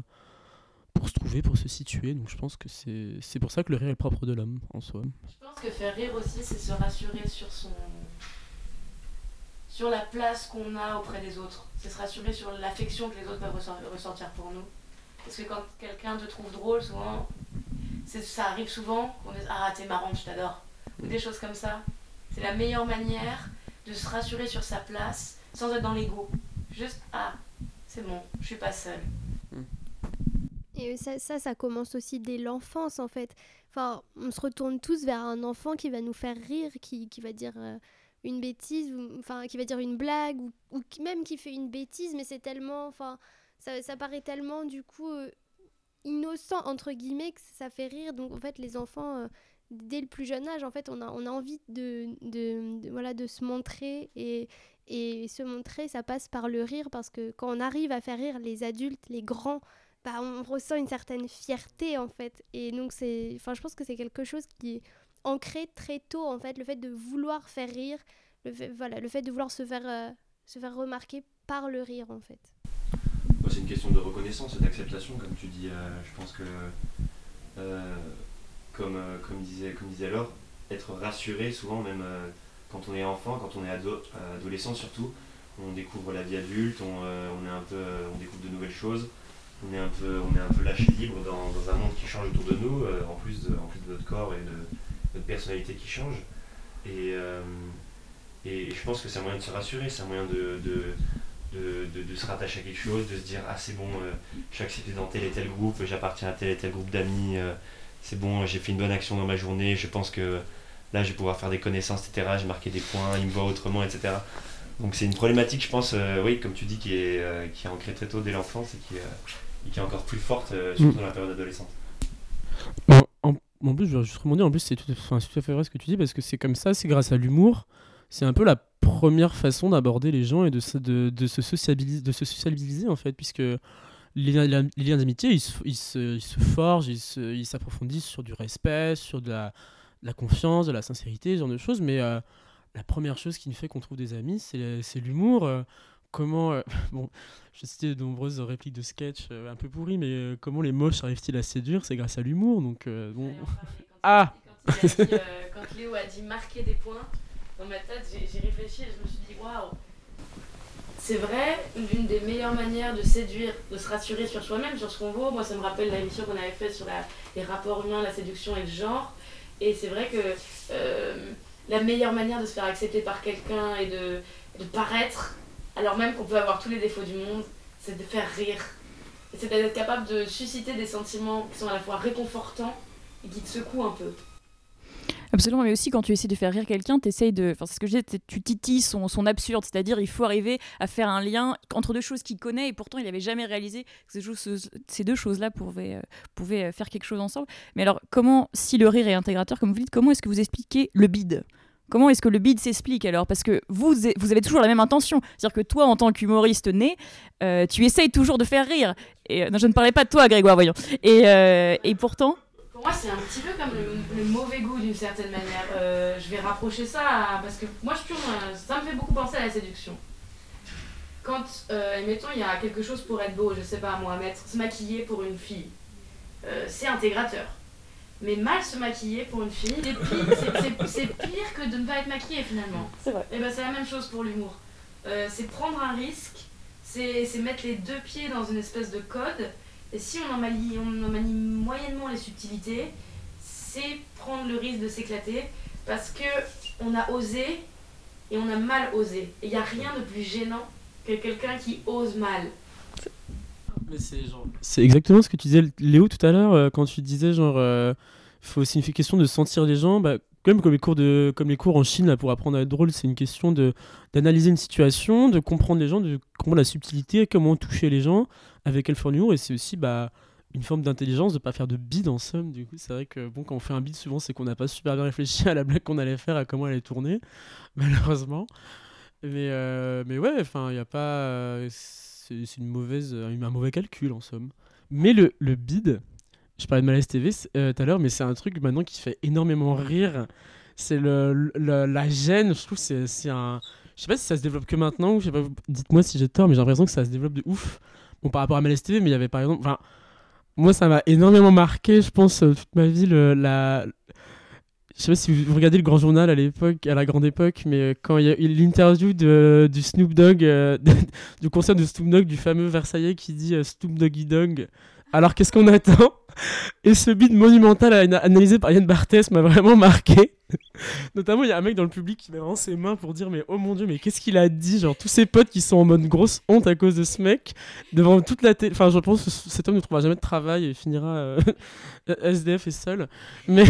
pour se trouver, pour se situer. Donc, je pense que c'est pour ça que le rire est propre de l'homme, en soi. Je pense que faire rire aussi, c'est se rassurer sur son. sur la place qu'on a auprès des autres. C'est se rassurer sur l'affection que les autres peuvent ressentir pour nous. Parce que quand quelqu'un te trouve drôle, souvent, ça arrive souvent qu'on dise Ah, t'es marrante, je t'adore. Ou des choses comme ça. C'est la meilleure manière de se rassurer sur sa place sans être dans l'ego. Juste Ah, c'est bon, je suis pas seule. Et ça, ça, commence aussi dès l'enfance, en fait. Enfin, on se retourne tous vers un enfant qui va nous faire rire, qui, qui va dire euh, une bêtise, enfin, qui va dire une blague, ou, même qui fait une bêtise, mais c'est tellement, enfin, ça, ça paraît tellement, du coup, euh, innocent, entre guillemets, que ça fait rire. Donc, en fait, les enfants, euh, dès le plus jeune âge, en fait, on a, on a envie de, de, de- voilà, de se montrer, et, et se montrer, ça passe par le rire, parce que quand on arrive à faire rire les adultes, les grands, bah, on ressent une certaine fierté en fait. Et donc c'est, enfin je pense que c'est quelque chose qui est ancré très tôt en fait, le fait de vouloir faire rire, le fait, voilà, le fait de vouloir se faire, euh, se faire remarquer par le rire en fait. C'est une question de reconnaissance et d'acceptation, comme tu dis. euh, je pense que, euh, comme, comme, disait, comme disait Laure, être rassuré, souvent, même quand on est enfant, quand on est ado, euh, adolescent surtout, on découvre la vie adulte, on, euh, on, est un peu, euh, on découvre de nouvelles choses, on est un peu, on est un peu lâché libre dans, un monde qui change autour de nous, en, plus de, en plus de notre corps et de notre personnalité qui change. Et, Et je pense que c'est un moyen de se rassurer, c'est un moyen de, de, de, se rattacher à quelque chose, de se dire ah c'est bon, euh, je suis accepté dans tel et tel groupe, j'appartiens à tel et tel groupe d'amis, c'est bon, j'ai fait une bonne action dans ma journée, je pense que là je vais pouvoir faire des connaissances, etc. J'ai marqué des points, ils me voient autrement, etc. Donc c'est une problématique, je pense, euh, oui, comme tu dis, qui est, euh, qui est ancrée très tôt dès l'enfance et qui, est, euh, et qui est encore plus forte, euh, surtout Mm. dans la période adolescente. Bon, en, en plus, je vais juste rebondir. En plus, c'est tout, enfin, tout à fait vrai ce que tu dis parce que c'est comme ça, c'est grâce à l'humour. C'est un peu la première façon d'aborder les gens et de se, de, de se sociabiliser, de se sociabiliser en fait, puisque les liens, les liens d'amitié, ils se, ils, se, ils se forgent, ils s'approfondissent sur du respect, sur de la, de la confiance, de la sincérité, ce genre de choses. Mais euh, la première chose qui nous fait qu'on trouve des amis, c'est l'humour. euh, comment, euh, [laughs] bon, je citais de nombreuses répliques de sketch euh, un peu pourries, mais comment les moches arrivent-ils à séduire? C'est grâce à l'humour, donc bon. Ah Quand, il a dit, quand Léo a dit marquer des points, dans ma tête, j'ai j'ai réfléchi et je me suis dit waouh, c'est vrai, l'une des meilleures manières de séduire, de se rassurer sur soi-même, sur ce qu'on vaut. Moi, ça me rappelle l'émission qu'on avait faite sur la- les rapports humains, la séduction et le genre. Et c'est vrai que euh, la meilleure manière de se faire accepter par quelqu'un et de, de paraître, alors même qu'on peut avoir tous les défauts du monde, c'est de faire rire. C'est d'être capable de susciter des sentiments qui sont à la fois réconfortants et qui te secouent un peu. Absolument, mais aussi quand tu essaies de faire rire quelqu'un, t'essayes de. Enfin, c'est ce que je disais, tu titilles son, son absurde, c'est-à-dire il faut arriver à faire un lien entre deux choses qu'il connaît et pourtant il n'avait jamais réalisé que ces, deux choses-là pouvaient, euh, pouvaient euh, faire quelque chose ensemble. Mais alors, comment, si le rire est intégrateur, comme vous dites, comment est-ce que vous expliquez le bide? Comment est-ce que le bide s'explique alors? Parce que vous, vous avez toujours la même intention. C'est-à-dire que toi, en tant qu'humoriste né, euh, tu essayes toujours de faire rire. Non, je ne parlais pas de toi, Grégoire, voyons. Et, et pourtant, Pour moi, c'est un petit peu comme le, le mauvais goût d'une certaine manière. Euh, je vais rapprocher ça à- parce que moi, je ça me fait beaucoup penser à la séduction. Quand, euh, admettons, il y a quelque chose pour être beau, je sais pas moi, mettre, se maquiller pour une fille, euh, c'est intégrateur. Mais mal se maquiller pour une fille, c'est pire, pire que de ne pas être maquillée finalement. C'est vrai. Et ben c'est la même chose pour l'humour. Euh, c'est prendre un risque, c'est mettre les deux pieds dans une espèce de code. Et si on en manie, on en manie moyennement les subtilités, c'est prendre le risque de s'éclater parce que on a osé et on a mal osé. Et il n'y a rien de plus gênant que quelqu'un qui ose mal. Mais c'est genre- C'est exactement ce que tu disais, Léo, tout à l'heure, euh, quand tu disais, genre, euh, faut aussi une question de sentir les gens. Bah, comme, les cours de, comme les cours en Chine, là, pour apprendre à être drôle, c'est une question de d'analyser une situation, de comprendre les gens, de comprendre la subtilité, comment toucher les gens, avec quelle forme. Et c'est aussi bah, une forme d'intelligence de pas faire de bide, en somme. Du coup, c'est vrai que bon, quand on fait un bide, souvent, c'est qu'on n'a pas super bien réfléchi à la blague qu'on allait faire, à comment elle allait tourner, [laughs] malheureusement. Mais, euh, mais ouais, enfin, il n'y a pas. euh, c'est une mauvaise, un mauvais calcul en somme. Mais le, le bid, je parlais de Malaise TV euh, tout à l'heure, mais c'est un truc maintenant qui fait énormément rire. C'est le, la gêne, je trouve, c'est c'est un. Je sais pas si ça se développe que maintenant, ou dites-moi si j'ai tort, mais j'ai l'impression que ça se développe de ouf. Bon, par rapport à Malaise TV, mais il y avait par exemple. Enfin, moi, ça m'a énormément marqué, je pense, euh, toute ma vie, le- la, je sais pas si vous regardez le Grand Journal à l'époque, à la grande époque, mais euh, quand il y a l'interview du Snoop Dogg, [laughs] du concert de Snoop Dogg, du fameux Versaillais qui dit Snoop Doggy Dogg. Alors qu'est-ce qu'on attend? Et ce beat monumental analysé par Yann Barthès m'a vraiment marqué. [laughs] Notamment, il y a un mec dans le public qui met vraiment ses mains pour dire Mais oh mon dieu, mais qu'est-ce qu'il a dit? Genre, tous ses potes qui sont en mode grosse honte à cause de ce mec, devant toute la télé. Enfin, je pense que cet homme ne trouvera jamais de travail et finira euh, [laughs] SDF et seul. Mais,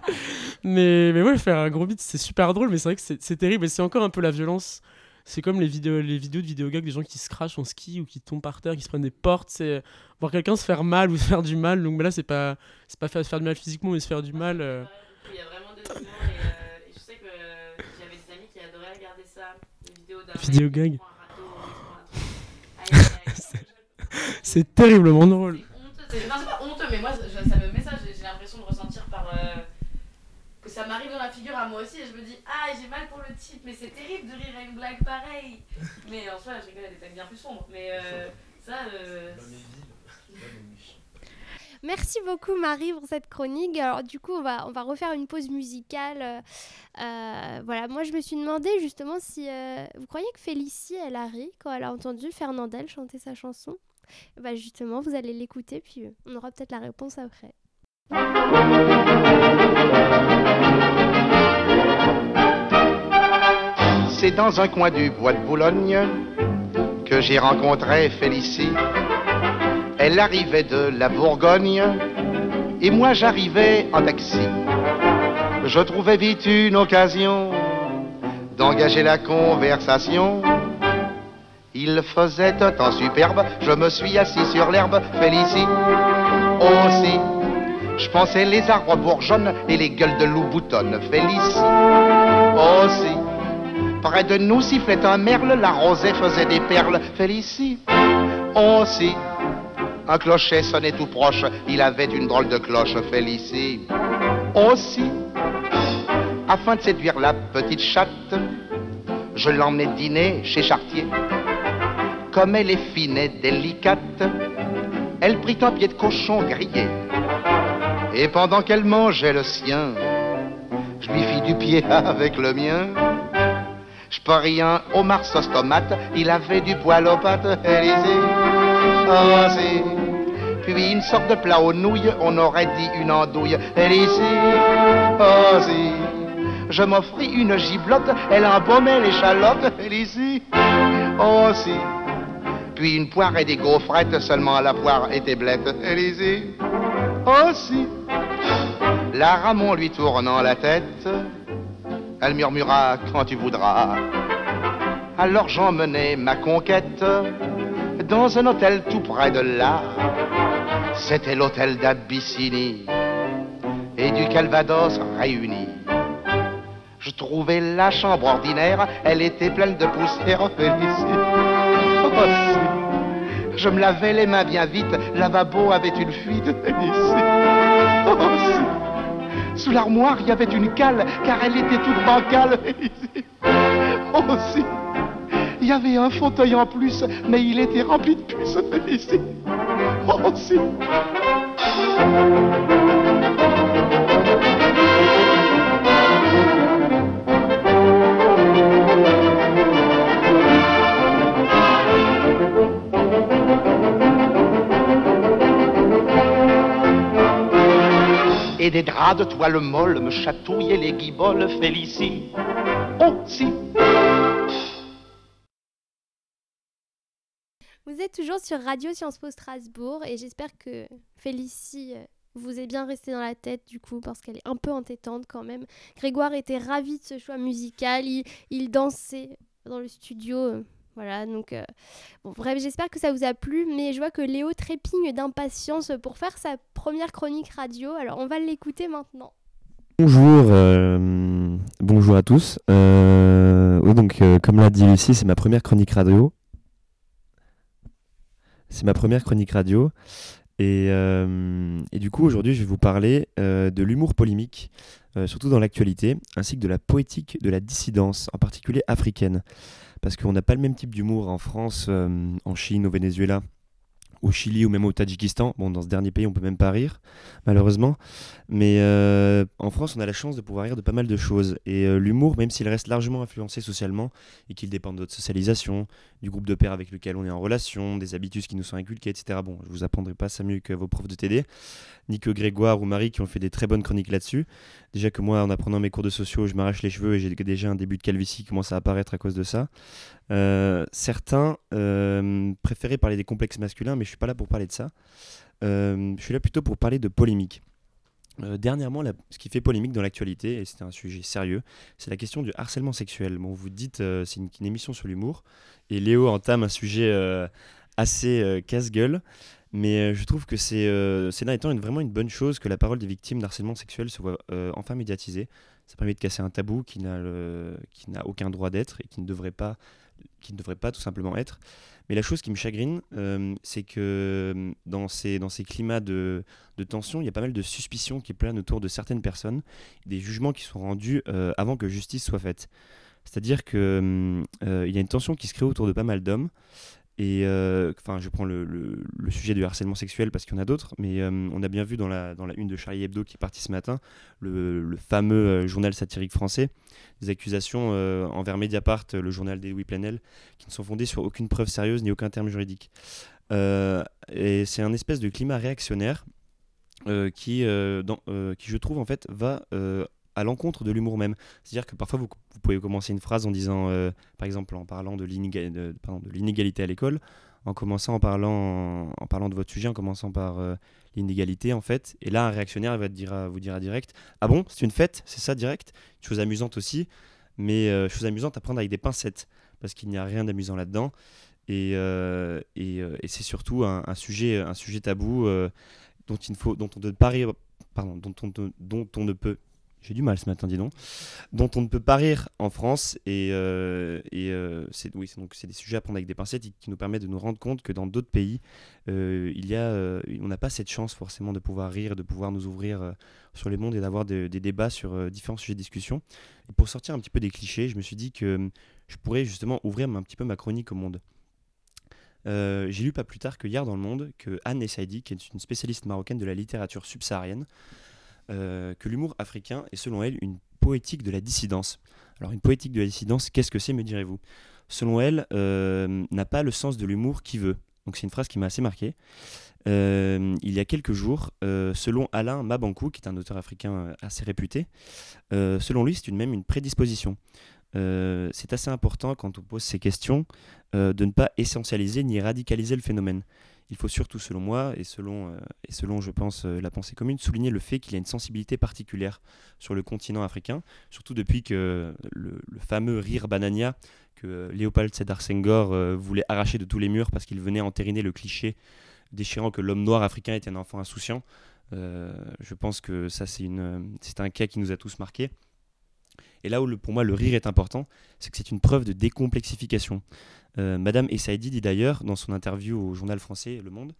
[laughs] mais, mais ouais, faire un gros beat, c'est super drôle, mais c'est vrai que c'est terrible et c'est encore un peu la violence. C'est comme les vidéos, les vidéos de vidéogags des gens qui se crachent en ski ou qui tombent par terre, qui se prennent des portes. C'est voir quelqu'un se faire mal ou [laughs] se faire du mal. Donc là, c'est pas, c'est pas faire, se faire du mal physiquement, mais se faire du mal. euh, Il y a vraiment de l'humour et, euh, et je sais que euh, j'avais des amis qui adoraient regarder ça, des vidéos d'un mec Vidéo qui gag. prend un râteau, il prend un truc. Aïe, aïe, aïe. C'est terriblement drôle. honteux. C'est- Non, c'est pas honteux, mais moi, je- ça me met ça. J'ai j'ai l'impression de ressentir par. euh, que ça m'arrive dans la figure à moi aussi et je me dis, ah, j'ai mal pour le type, mais c'est terrible de rire à une blague pareille. Mais en soi, je rigole à des blagues bien plus sombres. Mais euh, ça. euh, Merci beaucoup Marie pour cette chronique. Alors du coup, on va, on va refaire une pause musicale. Euh, voilà, moi je me suis demandé justement si euh, vous croyez que Félicie, elle a ri quand elle a entendu Fernandel chanter sa chanson? Bah justement, vous allez l'écouter puis on aura peut-être la réponse après. C'est dans un coin du bois de Boulogne que j'ai rencontré Félicie. Elle arrivait de la Bourgogne et moi j'arrivais en taxi. Je trouvais vite une occasion d'engager la conversation. Il faisait un temps superbe, je me suis assis sur l'herbe, Félicie aussi. Je pensais les arbres bourgeonnent et les gueules de loup boutonnent, Félicie aussi. Près de nous sifflait un merle, la rosée faisait des perles, Félicie aussi. Un clocher sonnait tout proche, il avait une drôle de cloche, Félicie aussi. Afin de séduire la petite chatte, je l'emmenai dîner chez Chartier. Comme elle est fine et délicate, elle prit un pied de cochon grillé. Et pendant qu'elle mangeait le sien, je lui fis du pied [laughs] avec le mien. Je parie un homard sauce tomate, il avait du poil aux pattes, Élysée. Si. Puis une sorte de plat aux nouilles, on aurait dit une andouille, Élysée. Oh, si. Je m'offris une giblotte, elle embaumait l'échalote, Élysée. Oh, si. Puis une poire et des gaufrettes, seulement la poire était blette, Élysée. Oh, si. La Ramon lui tournant la tête, elle murmura quand tu voudras. Alors j'emmenai ma conquête dans un hôtel tout près de là. C'était l'hôtel d'Abyssinie et du Calvados réunis. Je trouvais la chambre ordinaire, elle était pleine de poussière. [laughs] Oh. Je me lavais les mains bien vite, lavabo avait une fuite. [laughs] Oh. Sous l'armoire, il y avait une cale, car elle était toute bancale. [laughs] Oh, si. Il y avait un fauteuil en plus, mais il était rempli de puces, [laughs] Félicie. Oh, Et des draps de toile molle me chatouillaient les guiboles, Félicie. Oh, si. Vous êtes toujours sur Radio Sciences Po Strasbourg et j'espère que Félicie euh, vous est bien restée dans la tête du coup parce qu'elle est un peu entêtante quand même. Grégoire était ravi de ce choix musical, il, il dansait dans le studio. Voilà, donc euh, bon, bref, j'espère que ça vous a plu, mais je vois que Léo trépigne d'impatience pour faire sa première chronique radio, alors on va l'écouter maintenant. Bonjour, euh, bonjour à tous. Euh, donc comme l'a dit Lucie, c'est ma première chronique radio. C'est ma première chronique radio. Et, du coup, aujourd'hui, je vais vous parler de l'humour polémique, surtout dans l'actualité, ainsi que de la poétique de la dissidence, en particulier africaine. Parce qu'on n'a pas le même type d'humour en France, euh, en Chine, au Venezuela, au Chili ou même au Tadjikistan. Bon, dans ce dernier pays, on peut même pas rire, malheureusement. Mais euh, en France, on a la chance de pouvoir rire de pas mal de choses. Et euh, l'humour, même s'il reste largement influencé socialement et qu'il dépend de notre socialisation, du groupe de pairs avec lequel on est en relation, des habitudes qui nous sont inculquées, etc. Bon, je vous apprendrai pas ça mieux que vos profs de TD, ni que Grégoire ou Marie qui ont fait des très bonnes chroniques là-dessus. Déjà que moi, en apprenant mes cours de sociaux, je m'arrache les cheveux et j'ai déjà un début de calvitie qui commence à apparaître à cause de ça. Euh, certains euh, préféraient parler des complexes masculins, mais je suis pas là pour parler de ça. Euh, je suis là plutôt pour parler de polémique. Dernièrement, ce qui fait polémique dans l'actualité, et c'était un sujet sérieux, c'est la question du harcèlement sexuel. Bon, vous dites, c'est une, émission sur l'humour, et Léo entame un sujet assez casse-gueule, mais euh, je trouve que c'est euh, ces derniers une- vraiment une bonne chose que la parole des victimes d'harcèlement sexuel se voit euh, enfin médiatisée. Ça permet de casser un tabou qui n'a qui n'a aucun droit d'être et qui ne devrait pas qui ne devrait pas tout simplement être. Mais la chose qui me chagrine, euh, c'est que euh, dans ces, dans ces climats de, de tension, il y a pas mal de suspicions qui planent autour de certaines personnes, des jugements qui sont rendus euh, avant que justice soit faite. C'est-à-dire qu'il y a une tension qui se crée autour de pas mal d'hommes. Et euh, enfin, je prends le, sujet du harcèlement sexuel parce qu'il y en a d'autres, mais euh, on a bien vu dans la, une de Charlie Hebdo qui est partie ce matin, le, fameux euh, journal satirique français, des accusations envers Mediapart, le journal des Louis Planel, qui ne sont fondées sur aucune preuve sérieuse ni aucun terme juridique. Et c'est un espèce de climat réactionnaire qui, qui, je trouve, en fait, va à l'encontre de l'humour même. C'est-à-dire que parfois vous, pouvez commencer une phrase en disant, euh, par exemple en parlant de l'inégalité à l'école, en commençant en parlant, en parlant de votre sujet, en commençant par euh, l'inégalité en fait. Et là, un réactionnaire va vous dire à direct, ah bon, c'est une fête, c'est ça direct? Chose amusante aussi, mais euh, chose amusante à prendre avec des pincettes, parce qu'il n'y a rien d'amusant là-dedans. Et, et, c'est surtout un, sujet, un sujet tabou dont il ne peut dont on ne peut, j'ai du mal ce matin, dis donc, dont on ne peut pas rire en France. Et, euh, euh, c'est oui, donc c'est des sujets à prendre avec des pincettes et qui nous permettent de nous rendre compte que dans d'autres pays, euh, il y a, on n'a pas cette chance forcément de pouvoir rire, de pouvoir nous ouvrir sur les mondes et d'avoir de- des débats sur différents sujets de discussion. Et pour sortir un petit peu des clichés, je me suis dit que je pourrais justement ouvrir un petit peu ma chronique au monde. J'ai lu pas plus tard que hier dans le Monde que Anne Essaidi, qui est une spécialiste marocaine de la littérature subsaharienne, que l'humour africain est selon elle une poétique de la dissidence. Alors une poétique de la dissidence, qu'est-ce que c'est, me direz-vous? Selon elle, euh, n'a pas le sens de l'humour qui veut. Donc c'est une phrase qui m'a assez marqué. Euh, il y a quelques jours, euh, selon Alain Mabankou, qui est un auteur africain euh, assez réputé, euh, selon lui, c'est une, même une prédisposition. Euh, c'est assez important quand on pose ces questions euh, de ne pas essentialiser ni radicaliser le phénomène. Il faut surtout, selon moi, et selon, euh, et selon je pense, euh, la pensée commune, souligner le fait qu'il y a une sensibilité particulière sur le continent africain, surtout depuis que le, fameux rire banania que euh, Léopold Sédar Senghor voulait arracher de tous les murs parce qu'il venait entériner le cliché déchirant que l'homme noir africain était un enfant insouciant. Je pense que ça, c'est un cas qui nous a tous marqués. Et là où pour moi le rire est important, c'est que c'est une preuve de décomplexification. Euh, Madame Essaidi dit d'ailleurs dans son interview au journal français Le Monde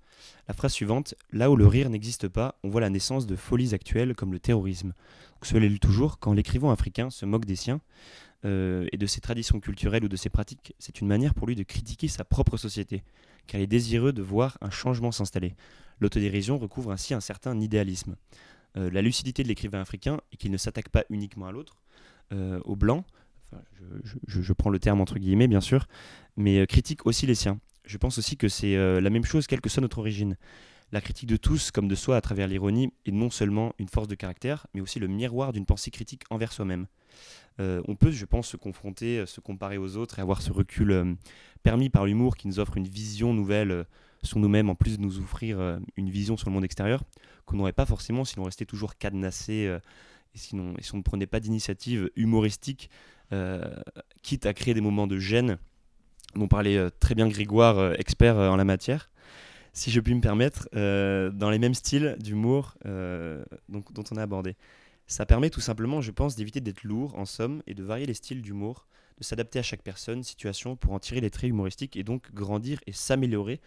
la phrase suivante Là où le rire n'existe pas, on voit la naissance de folies actuelles comme le terrorisme. Cela l'est toujours quand l'écrivain africain se moque des siens euh, et de ses traditions culturelles ou de ses pratiques. C'est une manière pour lui de critiquer sa propre société, car il est désireux de voir un changement s'installer. L'autodérision recouvre ainsi un certain idéalisme. Euh, la lucidité de l'écrivain africain est qu'il ne s'attaque pas uniquement à l'autre, aux blancs, je, prends le terme entre guillemets bien sûr, mais euh, critique aussi les siens. Je pense aussi que c'est euh, la même chose quelle que soit notre origine. La critique de tous comme de soi à travers l'ironie est non seulement une force de caractère, mais aussi le miroir d'une pensée critique envers soi-même. Euh, on peut, je pense, se confronter, se comparer aux autres et avoir ce recul permis par l'humour qui nous offre une vision nouvelle sur nous-mêmes, en plus de nous offrir une vision sur le monde extérieur qu'on n'aurait pas forcément si l'on restait toujours cadenassé et, sinon, et si on ne prenait pas d'initiative humoristique, quitte à créer des moments de gêne, dont parlait euh, très bien Grégoire, euh, expert euh, en la matière, si je puis me permettre, euh, dans les mêmes styles d'humour euh, dont on a abordé. Ça permet tout simplement, je pense, d'éviter d'être lourd, en somme, et de varier les styles d'humour, de s'adapter à chaque personne, situation, pour en tirer les traits humoristiques et donc grandir et s'améliorer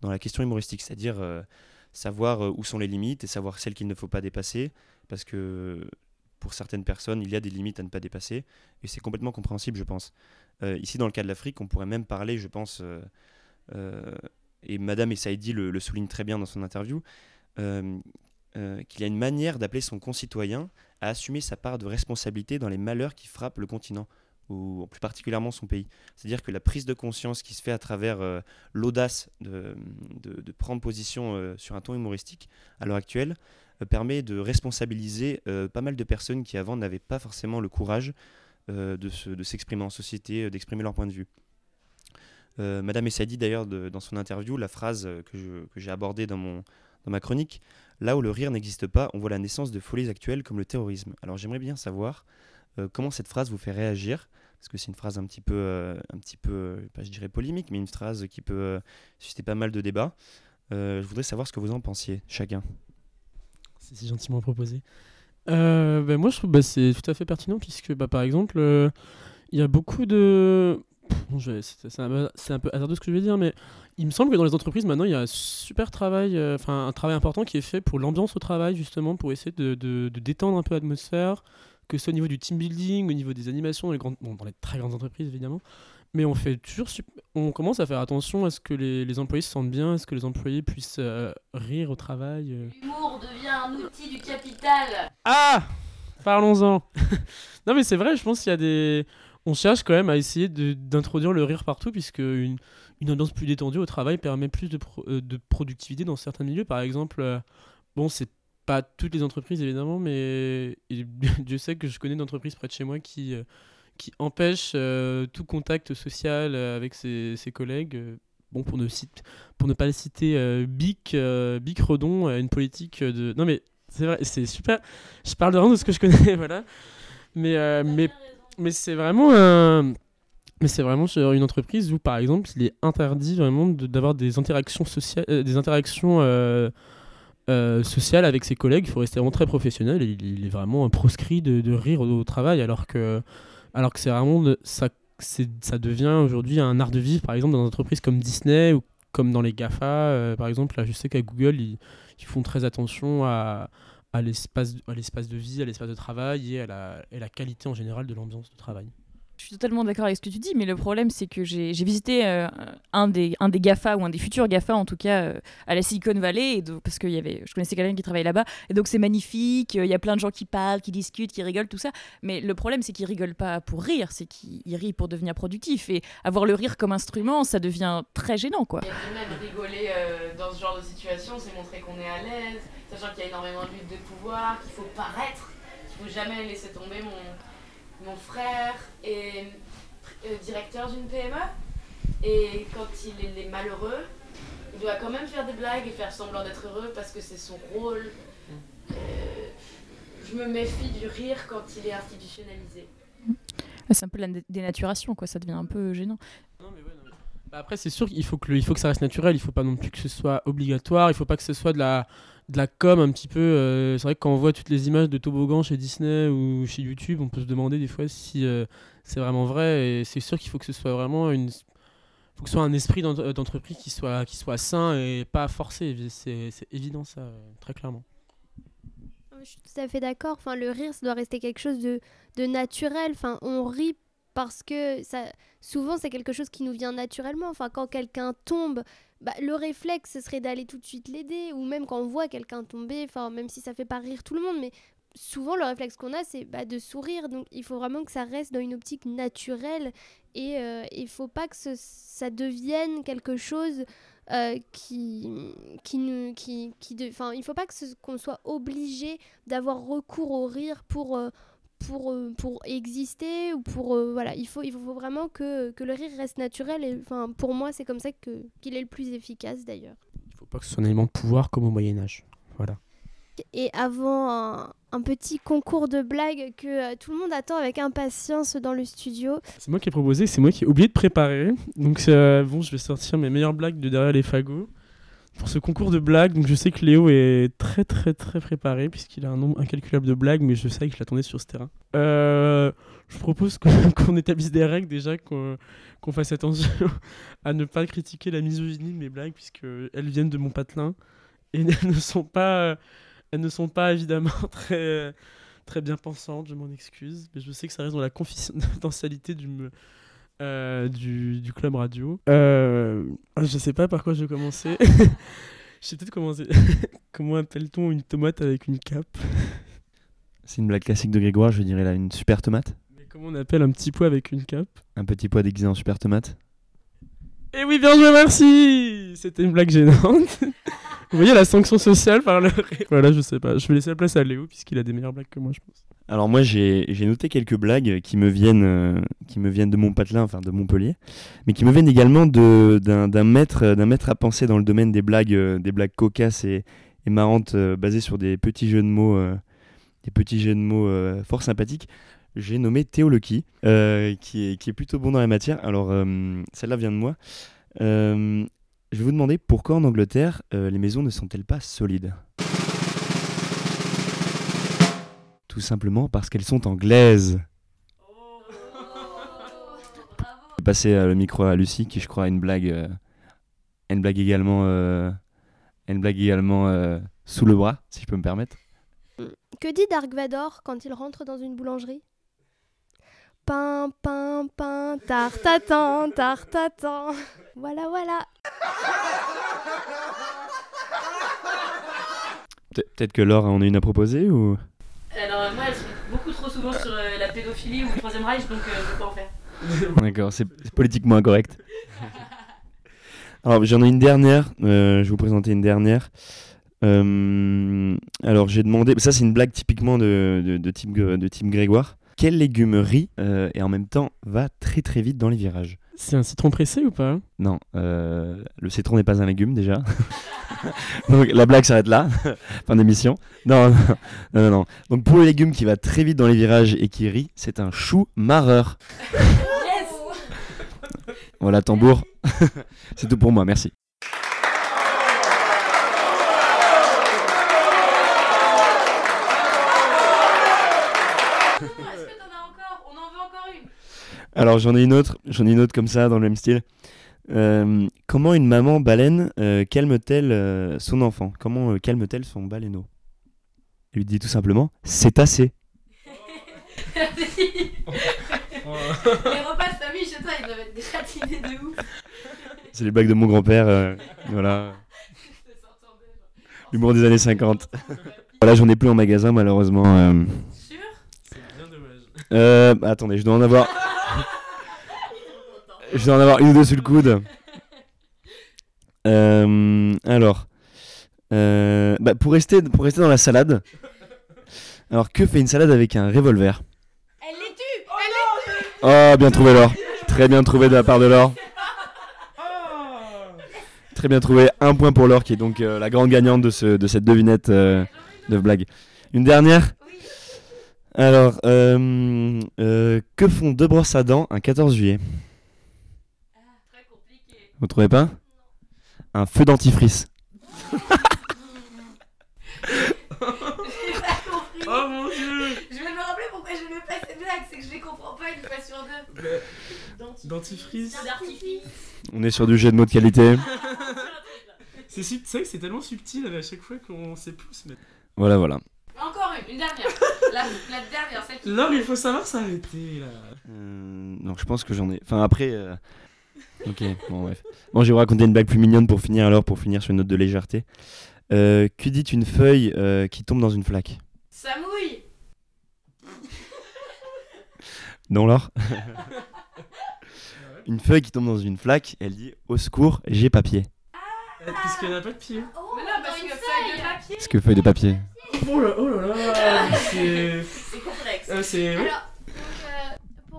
dans la question humoristique, c'est-à-dire euh, savoir euh, où sont les limites et savoir celles qu'il ne faut pas dépasser, parce que pour certaines personnes, il y a des limites à ne pas dépasser, et c'est complètement compréhensible, je pense. Euh, ici, dans le cas de l'Afrique, on pourrait même parler, je pense, euh, euh, et Madame Essaidi le, le souligne très bien dans son interview, qu'il y a une manière d'appeler son concitoyen à assumer sa part de responsabilité dans les malheurs qui frappent le continent, ou plus particulièrement son pays. C'est-à-dire que la prise de conscience qui se fait à travers l'audace de, prendre position sur un ton humoristique à l'heure actuelle permet de responsabiliser euh, pas mal de personnes qui avant n'avaient pas forcément le courage euh, de se- de s'exprimer en société, euh, d'exprimer leur point de vue. Euh, Madame Essadi, d'ailleurs, dans son interview, la phrase euh, que j'ai abordée dans, mon, dans ma chronique, là où le rire n'existe pas, on voit la naissance de folies actuelles comme le terrorisme. Alors j'aimerais bien savoir euh, comment cette phrase vous fait réagir, parce que c'est une phrase un petit peu, euh, un petit peu euh, je dirais polémique, mais une phrase qui peut euh, susciter pas mal de débats. Euh, je voudrais savoir ce que vous en pensiez, chacun. C'est gentiment proposé. Euh, bah, moi, je trouve que bah, c'est tout à fait pertinent, puisque bah, par exemple, euh, il y a beaucoup de. Bon, C'est un, un peu hasardeux ce que je vais dire, mais il me semble que dans les entreprises, maintenant, il y a un super travail, euh, enfin, un travail important qui est fait pour l'ambiance au travail, justement, pour essayer de, de- de détendre un peu l'atmosphère, que ce soit au niveau du team building, au niveau des animations, dans les, grandes, bon, dans les très grandes entreprises, évidemment. Mais on, fait toujours, on commence à faire attention à ce que les, les employés se sentent bien, à ce que les employés puissent euh, rire au travail. euh. L'humour devient un outil du capital. Ah Parlons-en. [laughs] non mais c'est vrai, je pense qu'il y a des... On cherche quand même à essayer d'introduire le rire partout, puisque une, une ambiance plus détendue au travail permet plus de, pro- euh, de productivité dans certains milieux. Par exemple, bon, c'est pas toutes les entreprises évidemment, mais [laughs] Dieu sait que je connais d'entreprises près de chez moi qui, qui empêchent euh, tout contact social euh, avec ses, ses collègues. euh, Bon, pour ne, cite- pour ne pas le citer, euh, Bic, euh, Bic Redon une politique de. Non, mais c'est vrai, c'est super. Je parle de rien de ce que je connais, [laughs] voilà. Mais, mais, mais c'est vraiment un. Mais c'est vraiment sur une entreprise où, par exemple, il est interdit vraiment de- d'avoir des interactions sociales, des interactions sociales avec ses collègues. Il faut rester vraiment très professionnel. Il, il est vraiment proscrit de, de rire au, au travail, alors que, alors que c'est vraiment ça, ça devient aujourd'hui un art de vivre. Par exemple, dans des entreprises comme Disney ou comme dans les Gafa, euh, par exemple, là, je sais qu'à Google, ils, font très attention à, à l'espace, à l'espace de vie, à l'espace de travail et à la qualité en général de l'ambiance de travail. Je suis totalement d'accord avec ce que tu dis, mais le problème, c'est que j'ai visité euh, un, des, un des GAFA, ou un des futurs GAFA en tout cas, euh, à la Silicon Valley, parce que y avait, je connaissais quelqu'un qui travaillait là-bas, et donc c'est magnifique, euh, il y a plein de gens qui parlent, qui discutent, qui rigolent, tout ça, mais le problème, c'est qu'ils rigolent pas pour rire, c'est qu'ils rient pour devenir productifs, et avoir le rire comme instrument, ça devient très gênant, quoi. Et même rigoler dans ce genre de situation, c'est montrer qu'on est à l'aise, sachant qu'il y a énormément de lutte de pouvoir, qu'il faut paraître, qu'il faut jamais laisser tomber mon, mon frère est euh, directeur d'une PME et quand il est, il est malheureux, il doit quand même faire des blagues et faire semblant d'être heureux parce que c'est son rôle. Euh, je me méfie du rire quand il est institutionnalisé. C'est un peu la dé- dénaturation, quoi, ça devient un peu gênant. Bah après, c'est sûr qu'il faut que, le- il faut que ça reste naturel. Il faut pas non plus que ce soit obligatoire. Il faut pas que ce soit de la, de la com un petit peu. euh, c'est vrai que quand on voit toutes les images de toboggans chez Disney ou chez YouTube, on peut se demander des fois si euh, c'est vraiment vrai. Et c'est sûr qu'il faut que ce soit vraiment une. faut que soit un esprit d'ent- d'entreprise qui soit, qui soit sain et pas forcé. C'est évident, ça, euh, très clairement. Je suis tout à fait d'accord. Enfin, le rire, ça doit rester quelque chose de, de naturel. Enfin, on rit parce que ça, souvent, c'est quelque chose qui nous vient naturellement. Enfin, quand quelqu'un tombe, bah, le réflexe, ce serait d'aller tout de suite l'aider. Ou même quand on voit quelqu'un tomber, enfin, même si ça fait pas rire tout le monde, mais souvent, le réflexe qu'on a, c'est bah, de sourire. Donc, il faut vraiment que ça reste dans une optique naturelle. Et euh, il faut pas que ça devienne quelque chose euh, qui qui nous qui qui enfin il faut pas qu'on soit obligé d'avoir recours au rire pour euh, pour euh, pour exister ou pour euh, voilà il faut il faut vraiment que, que le rire reste naturel et enfin pour moi c'est comme ça que qu'il est le plus efficace d'ailleurs Il faut pas que ce soit un élément de pouvoir comme au Moyen-Âge. Voilà. et avant un, un petit concours de blagues que euh, tout le monde attend avec impatience dans le studio C'est moi qui ai proposé, c'est moi qui ai oublié de préparer. Donc euh, bon, je vais sortir mes meilleures blagues de derrière les fagots pour ce concours de blagues. Donc je sais que Léo est très très très préparé puisqu'il a un nombre incalculable de blagues, mais je sais que je l'attendais sur ce terrain. Euh, je propose qu'on [laughs] établisse des règles déjà, qu'on fasse attention [laughs] à ne pas critiquer la misogynie de mes blagues puisque elles viennent de mon patelin et [laughs] elles ne sont pas, elles ne sont pas évidemment très très bien pensantes. Je m'en excuse, mais je sais que ça reste dans la confidentialité du me- euh, du, du club radio. Euh, je sais pas par quoi je vais commencer. [laughs] je sais peut-être commencer. [laughs] Comment appelle-t-on une tomate avec une cape? C'est une blague classique de Grégoire, je dirais là, une super tomate. Mais comment on appelle un petit pois avec une cape? Un petit pois déguisé en super tomate. Eh oui, bien joué, merci C'était une blague gênante. [laughs] Vous voyez la sanction sociale par le. Voilà, je sais pas. Je vais laisser la place à Léo puisqu'il a des meilleures blagues que moi, je pense. Alors moi j'ai j'ai noté quelques blagues qui me viennent euh, qui me viennent de mon patelin, enfin de Montpellier, mais qui me viennent également de d'un d'un maître d'un maître à penser dans le domaine des blagues euh, des blagues cocasses et, et marrantes euh, basées sur des petits jeux de mots euh, des petits jeux de mots euh, fort sympathiques. J'ai nommé Théo Lucky, euh, qui est qui est plutôt bon dans la matière. Alors euh, celle-là vient de moi. Euh, je vais vous demander pourquoi en Angleterre euh, les maisons ne sont-elles pas solides? Tout simplement parce qu'elles sont anglaises. Je vais passer euh, le micro à Lucie qui je crois a une blague, euh, une blague également, une blague également sous le bras, si je peux me permettre. que dit Dark Vador quand il rentre dans une boulangerie? Pain pain pain tartatan tartatan voilà voilà Pe- Peut-être que Laure en a une à proposer ou? Alors euh, moi, je suis beaucoup trop souvent sur euh, la pédophilie ou le Troisième Reich, donc euh, je peux pas en faire. [laughs] D'accord, c'est c'est politiquement incorrect. [laughs] Alors j'en ai une dernière, euh, je vais vous présenter une dernière. Euh, alors j'ai demandé, ça c'est une blague typiquement de, de, de type, de type Grégoire. Quel légume rit euh, et en même temps va très très vite dans les virages? C'est un citron pressé ou pas? Non, euh, le citron n'est pas un légume déjà. [laughs] Donc la blague s'arrête là, [laughs] fin d'émission. Non, non, non, non, non. Donc pour le légume qui va très vite dans les virages et qui rit, c'est un chou marreur. Voilà, tambour. [laughs] c'est tout pour moi, merci. Est-ce que t'en as encore On en veut encore une. Alors j'en ai une autre, j'en ai une autre comme ça dans le même style. Euh, comment une maman baleine euh, calme-t-elle euh, son enfant? Comment euh, calme-t-elle son baleineau Elle lui dit tout simplement c'est assez. [laughs] Les repas de famille chez toi, ils doivent être déchatinés de ouf. C'est les blagues de mon grand-père. euh, voilà. L'humour des années 50. voilà, j'en ai plus en magasin malheureusement. euh. Sûr? Euh, bah, attendez, je dois en avoir. Je dois en avoir une ou deux sur le coude. Euh, alors, euh, bah, pour rester pour rester dans la salade. Alors, que fait une salade avec un revolver? Elle les tue Elle les tue Oh, bien trouvé Laure. Très bien trouvé de la part de Laure. Très bien trouvé. Un point pour Laure qui est donc euh, la grande gagnante de, ce, de cette devinette euh, de blague. Une dernière? Alors, euh, euh, que font deux brosses à dents un 14 juillet? Vous trouvez pas Un feu dentifrice. J'ai pas compris. Oh mon dieu Je vais me rappeler pourquoi je ne fais pas ces blagues, c'est que je les comprends pas une fois sur deux. Dentifrice. On est sur du jet de mots de qualité. [laughs] C'est sub- c'est vrai que c'est tellement subtil à chaque fois qu'on sait plus mettre. Voilà, voilà. Encore une, une dernière. [laughs] La, la dernière, celle qui. Non, mais il faut savoir s'arrêter là. Euh, donc je pense que j'en ai. Enfin après. euh, Ok, bon bref. Bon, je vais vous raconter une blague plus mignonne pour finir alors, pour finir sur une note de légèreté. Euh, que dit une feuille euh, qui tombe dans une flaque? Ça mouille Non, Laure? [laughs] Une feuille qui tombe dans une flaque, elle dit Au secours, j'ai papier. Puisqu'elle n'a pas de pied. Mais non, parce que feuille de papier. Est-ce que feuille de papier Oh là, oh là [laughs] C'est. C'est complexe. Euh, c'est. Alors, donc, euh,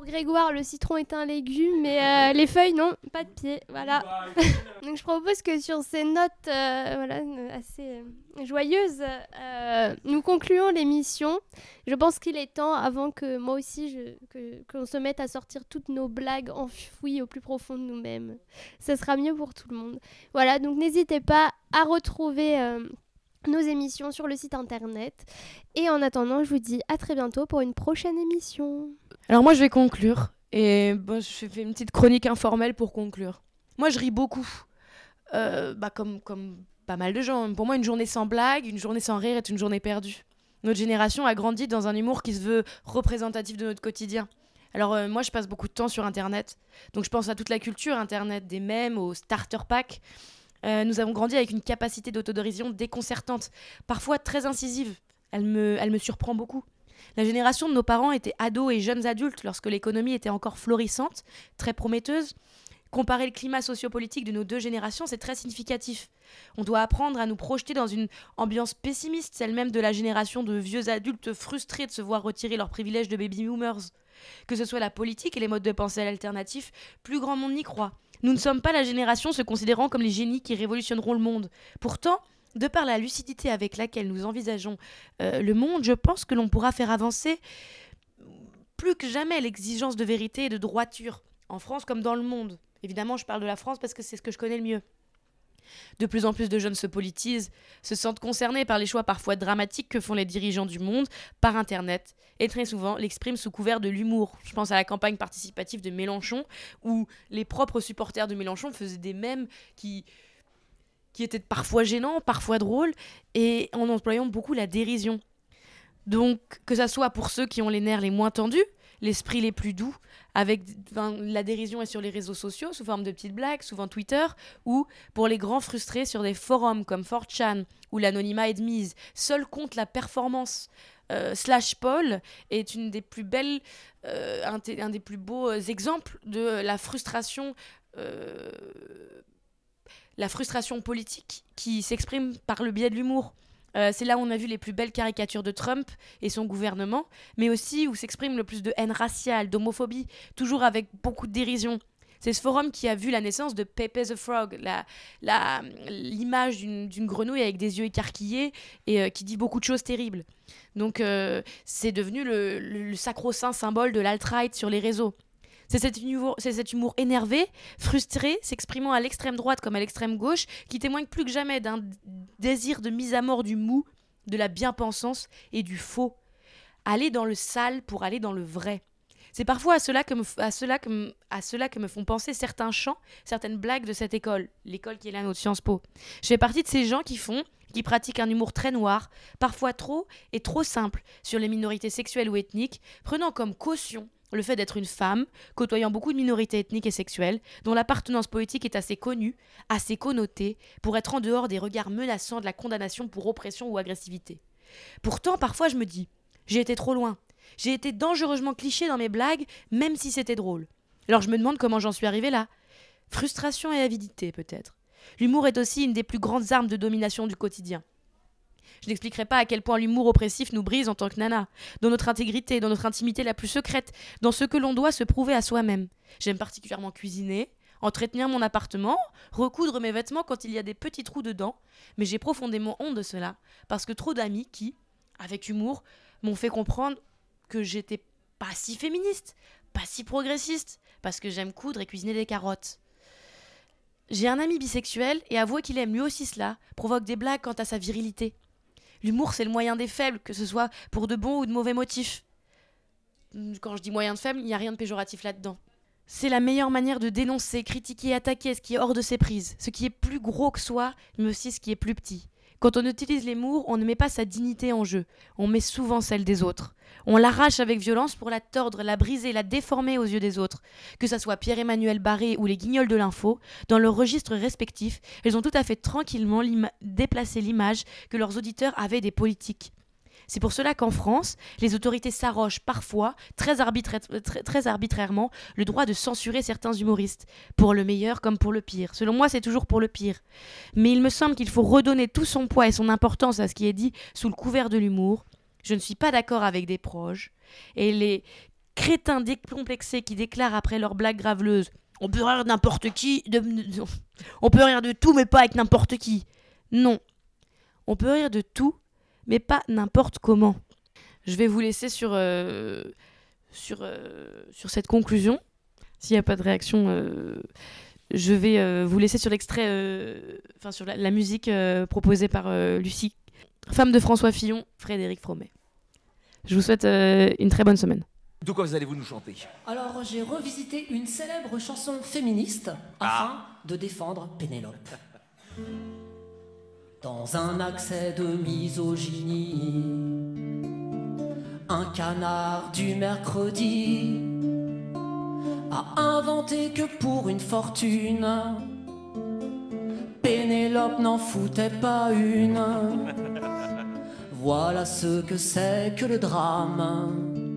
Grégoire, le citron est un légume, mais euh, les feuilles, non, pas de pied. Voilà. [laughs] donc je propose que sur ces notes euh, voilà, assez euh, joyeuses, nous concluons l'émission. Je pense qu'il est temps, avant que moi aussi, qu'on se mette à sortir toutes nos blagues enfouies au plus profond de nous-mêmes. Ce sera mieux pour tout le monde. Voilà, donc n'hésitez pas à retrouver... nos émissions sur le site internet. Et en attendant, je vous dis à très bientôt pour une prochaine émission. Alors moi je vais conclure et bon, je fais une petite chronique informelle pour conclure. Moi je ris beaucoup, Euh, bah, comme, comme pas mal de gens. Pour moi une journée sans blague, une journée sans rire est une journée perdue. Notre génération a grandi dans un humour qui se veut représentatif de notre quotidien. Alors euh, moi je passe beaucoup de temps sur Internet, donc je pense à toute la culture Internet, des mèmes, aux starter packs. Euh, nous avons grandi avec une capacité d'autodérision déconcertante, parfois très incisive. Elle me, elle me surprend beaucoup. La génération de nos parents était ados et jeunes adultes lorsque l'économie était encore florissante, très prometteuse. Comparer le climat sociopolitique de nos deux générations, c'est très significatif. On doit apprendre à nous projeter dans une ambiance pessimiste, celle même de la génération de vieux adultes frustrés de se voir retirer leurs privilèges de baby boomers. Que ce soit la politique et les modes de pensée alternatifs, plus grand monde n'y croit. Nous ne sommes pas la génération se considérant comme les génies qui révolutionneront le monde. Pourtant, de par la lucidité avec laquelle nous envisageons euh, le monde, je pense que l'on pourra faire avancer plus que jamais l'exigence de vérité et de droiture, en France comme dans le monde. Évidemment, je parle de la France parce que c'est ce que je connais le mieux. De plus en plus de jeunes se politisent, se sentent concernés par les choix parfois dramatiques que font les dirigeants du monde par Internet, et très souvent l'expriment sous couvert de l'humour. Je pense à la campagne participative de Mélenchon, où les propres supporters de Mélenchon faisaient des mèmes qui, qui étaient parfois gênants, parfois drôles, et en employant beaucoup la dérision. Donc, que ça soit pour ceux qui ont les nerfs les moins tendus, l'esprit les plus doux, avec la dérision est sur les réseaux sociaux sous forme de petites blagues, souvent Twitter, ou pour les grands frustrés sur des forums comme 4chan, où l'anonymat est mise. Seul compte la performance. Euh, slash Paul est une des plus belles, euh, un, des plus beaux euh, exemples de la frustration la frustration politique qui s'exprime par le biais de l'humour. Euh, c'est là où on a vu les plus belles caricatures de Trump et son gouvernement, mais aussi où s'exprime le plus de haine raciale, d'homophobie, toujours avec beaucoup de dérision. C'est ce forum qui a vu la naissance de Pepe the Frog, l'image d'une grenouille avec des yeux écarquillés et euh, qui dit beaucoup de choses terribles. Donc euh, c'est devenu le, le- le sacro-saint symbole de l'alt-right sur les réseaux. C'est cet, humour, énervé, frustré, s'exprimant à l'extrême droite comme à l'extrême gauche, qui témoigne plus que jamais d'un désir de mise à mort du mou, de la bien-pensance et du faux. Aller dans le sale pour aller dans le vrai. C'est parfois à cela, que me, à, cela que à cela que me font penser certains chants, certaines blagues de cette école, l'école qui est la nôtre, Sciences Po. Je fais partie de ces gens qui font, qui pratiquent un humour très noir, parfois trop et trop simple, sur les minorités sexuelles ou ethniques, prenant comme caution le fait d'être une femme, côtoyant beaucoup de minorités ethniques et sexuelles, dont l'appartenance politique est assez connue, assez connotée, pour être en dehors des regards menaçants de la condamnation pour oppression ou agressivité. Pourtant, parfois, je me dis, j'ai été trop loin. J'ai été dangereusement cliché dans mes blagues, même si c'était drôle. Alors je me demande comment j'en suis arrivée là. Frustration et avidité, peut-être. L'humour est aussi une des plus grandes armes de domination du quotidien. Je n'expliquerai pas à quel point l'humour oppressif nous brise en tant que nana, dans notre intégrité, dans notre intimité la plus secrète, dans ce que l'on doit se prouver à soi-même. J'aime particulièrement cuisiner, entretenir mon appartement, recoudre mes vêtements quand il y a des petits trous dedans, mais j'ai profondément honte de cela, parce que trop d'amis qui, avec humour, m'ont fait comprendre que j'étais pas si féministe, pas si progressiste, parce que j'aime coudre et cuisiner des carottes. J'ai un ami bisexuel et avouer qu'il aime lui aussi cela provoque des blagues quant à sa virilité. L'humour, c'est le moyen des faibles, que ce soit pour de bons ou de mauvais motifs. Quand je dis moyen de faible, il n'y a rien de péjoratif là-dedans. C'est la meilleure manière de dénoncer, critiquer attaquer ce qui est hors de ses prises, ce qui est plus gros que soi, mais aussi ce qui est plus petit. Quand on utilise l'humour, on ne met pas sa dignité en jeu, on met souvent celle des autres. On l'arrache avec violence pour la tordre, la briser, la déformer aux yeux des autres. Que ça soit Pierre-Emmanuel Barré ou les guignols de l'info, dans leurs registres respectifs, elles ont tout à fait tranquillement déplacé l'image que leurs auditeurs avaient des politiques. C'est pour cela qu'en France, les autorités s'arrogent parfois, très, arbitraire- très- très arbitrairement, le droit de censurer certains humoristes, pour le meilleur comme pour le pire. Selon moi, c'est toujours pour le pire. Mais il me semble qu'il faut redonner tout son poids et son importance à ce qui est dit sous le couvert de l'humour. Je ne suis pas d'accord avec des proches. Et les crétins décomplexés qui déclarent après leur blague graveleuse On peut rire n'importe qui, de- on peut rire de tout, mais pas avec n'importe qui. Non. On peut rire de tout, mais pas n'importe comment. Je vais vous laisser sur, euh, sur, euh, sur cette conclusion. S'il n'y a pas de réaction, euh, je vais euh, vous laisser sur l'extrait, euh, enfin sur la, la musique euh, proposée par euh, Lucie, femme de François Fillon, Frédéric Fromet. Je vous souhaite euh, une très bonne semaine. De quoi vous allez-vous nous chanter? Alors j'ai revisité une célèbre chanson féministe afin de défendre Pénélope. [laughs] Dans un accès de misogynie, un canard du mercredi a inventé que pour une fortune, Pénélope n'en foutait pas une. [laughs] Voilà ce que c'est que le drame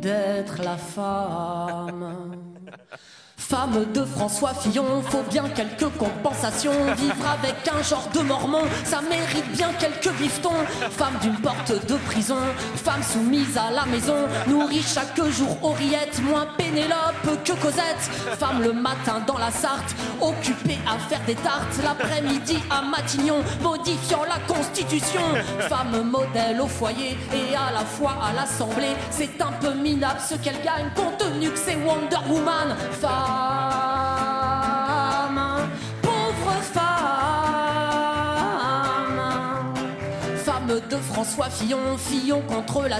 d'être la femme. [laughs] Femme de François Fillon, faut bien quelques compensations. Vivre avec un genre de mormon, ça mérite bien quelques bifetons. Femme d'une porte de prison, femme soumise à la maison, nourrie chaque jour aux rillettes, moins Pénélope que Cosette. Femme le matin dans la Sarthe, occupée à faire des tartes, l'après-midi à Matignon, modifiant la Constitution. Femme modèle au foyer et à la fois à l'Assemblée, c'est un peu minable ce qu'elle gagne, compte tenu que c'est Wonder Woman. Femme, pauvre de François Fillon, Fillon contre la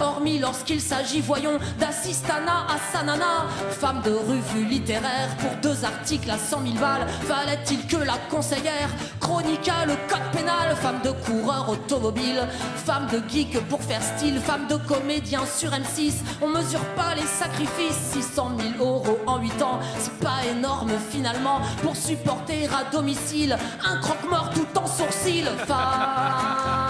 hormis lorsqu'il s'agit, voyons, d'assistana à Sanana. Femme de revue littéraire pour deux articles à 100 000 balles, fallait-il que la conseillère chroniqua le code pénal? Femme de coureur automobile, femme de geek pour faire style, femme de comédien sur M6. On mesure pas les sacrifices, 600 000 euros en 8 ans, c'est pas énorme finalement pour supporter à domicile un croque-mort tout en sourcil. Femme,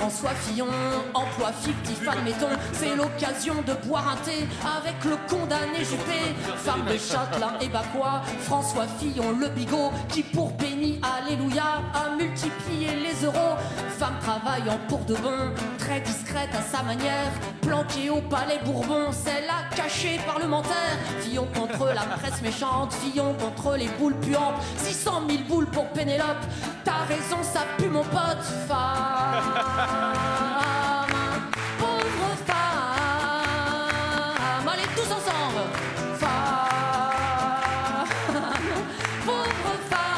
François Fillon. Emploi fictif, admettons, c'est l'occasion de boire un thé avec le condamné Juppé. Femme de Châtelain et bah quoi François Fillon, le bigot, qui pour Penny, alléluia, a multiplié les euros. Femme travaillant pour de bon, très discrète à sa manière, planquée au palais Bourbon, la cachée parlementaire. Fillon contre la presse méchante, Fillon contre les boules puantes, 600 000 boules pour Pénélope. T'as raison, ça pue mon pote. Femme, pauvre femme. Allez, tous ensemble. Femme, pauvre femme.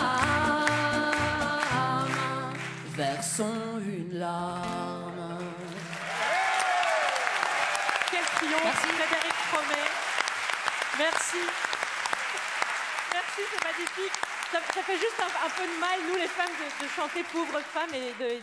Versons une larme. Quel triomphe, Frédéric Fromet. Merci. Merci, c'est magnifique. Ça, ça fait juste un, un peu de mal, nous les femmes, de, de chanter pauvre femme et de, de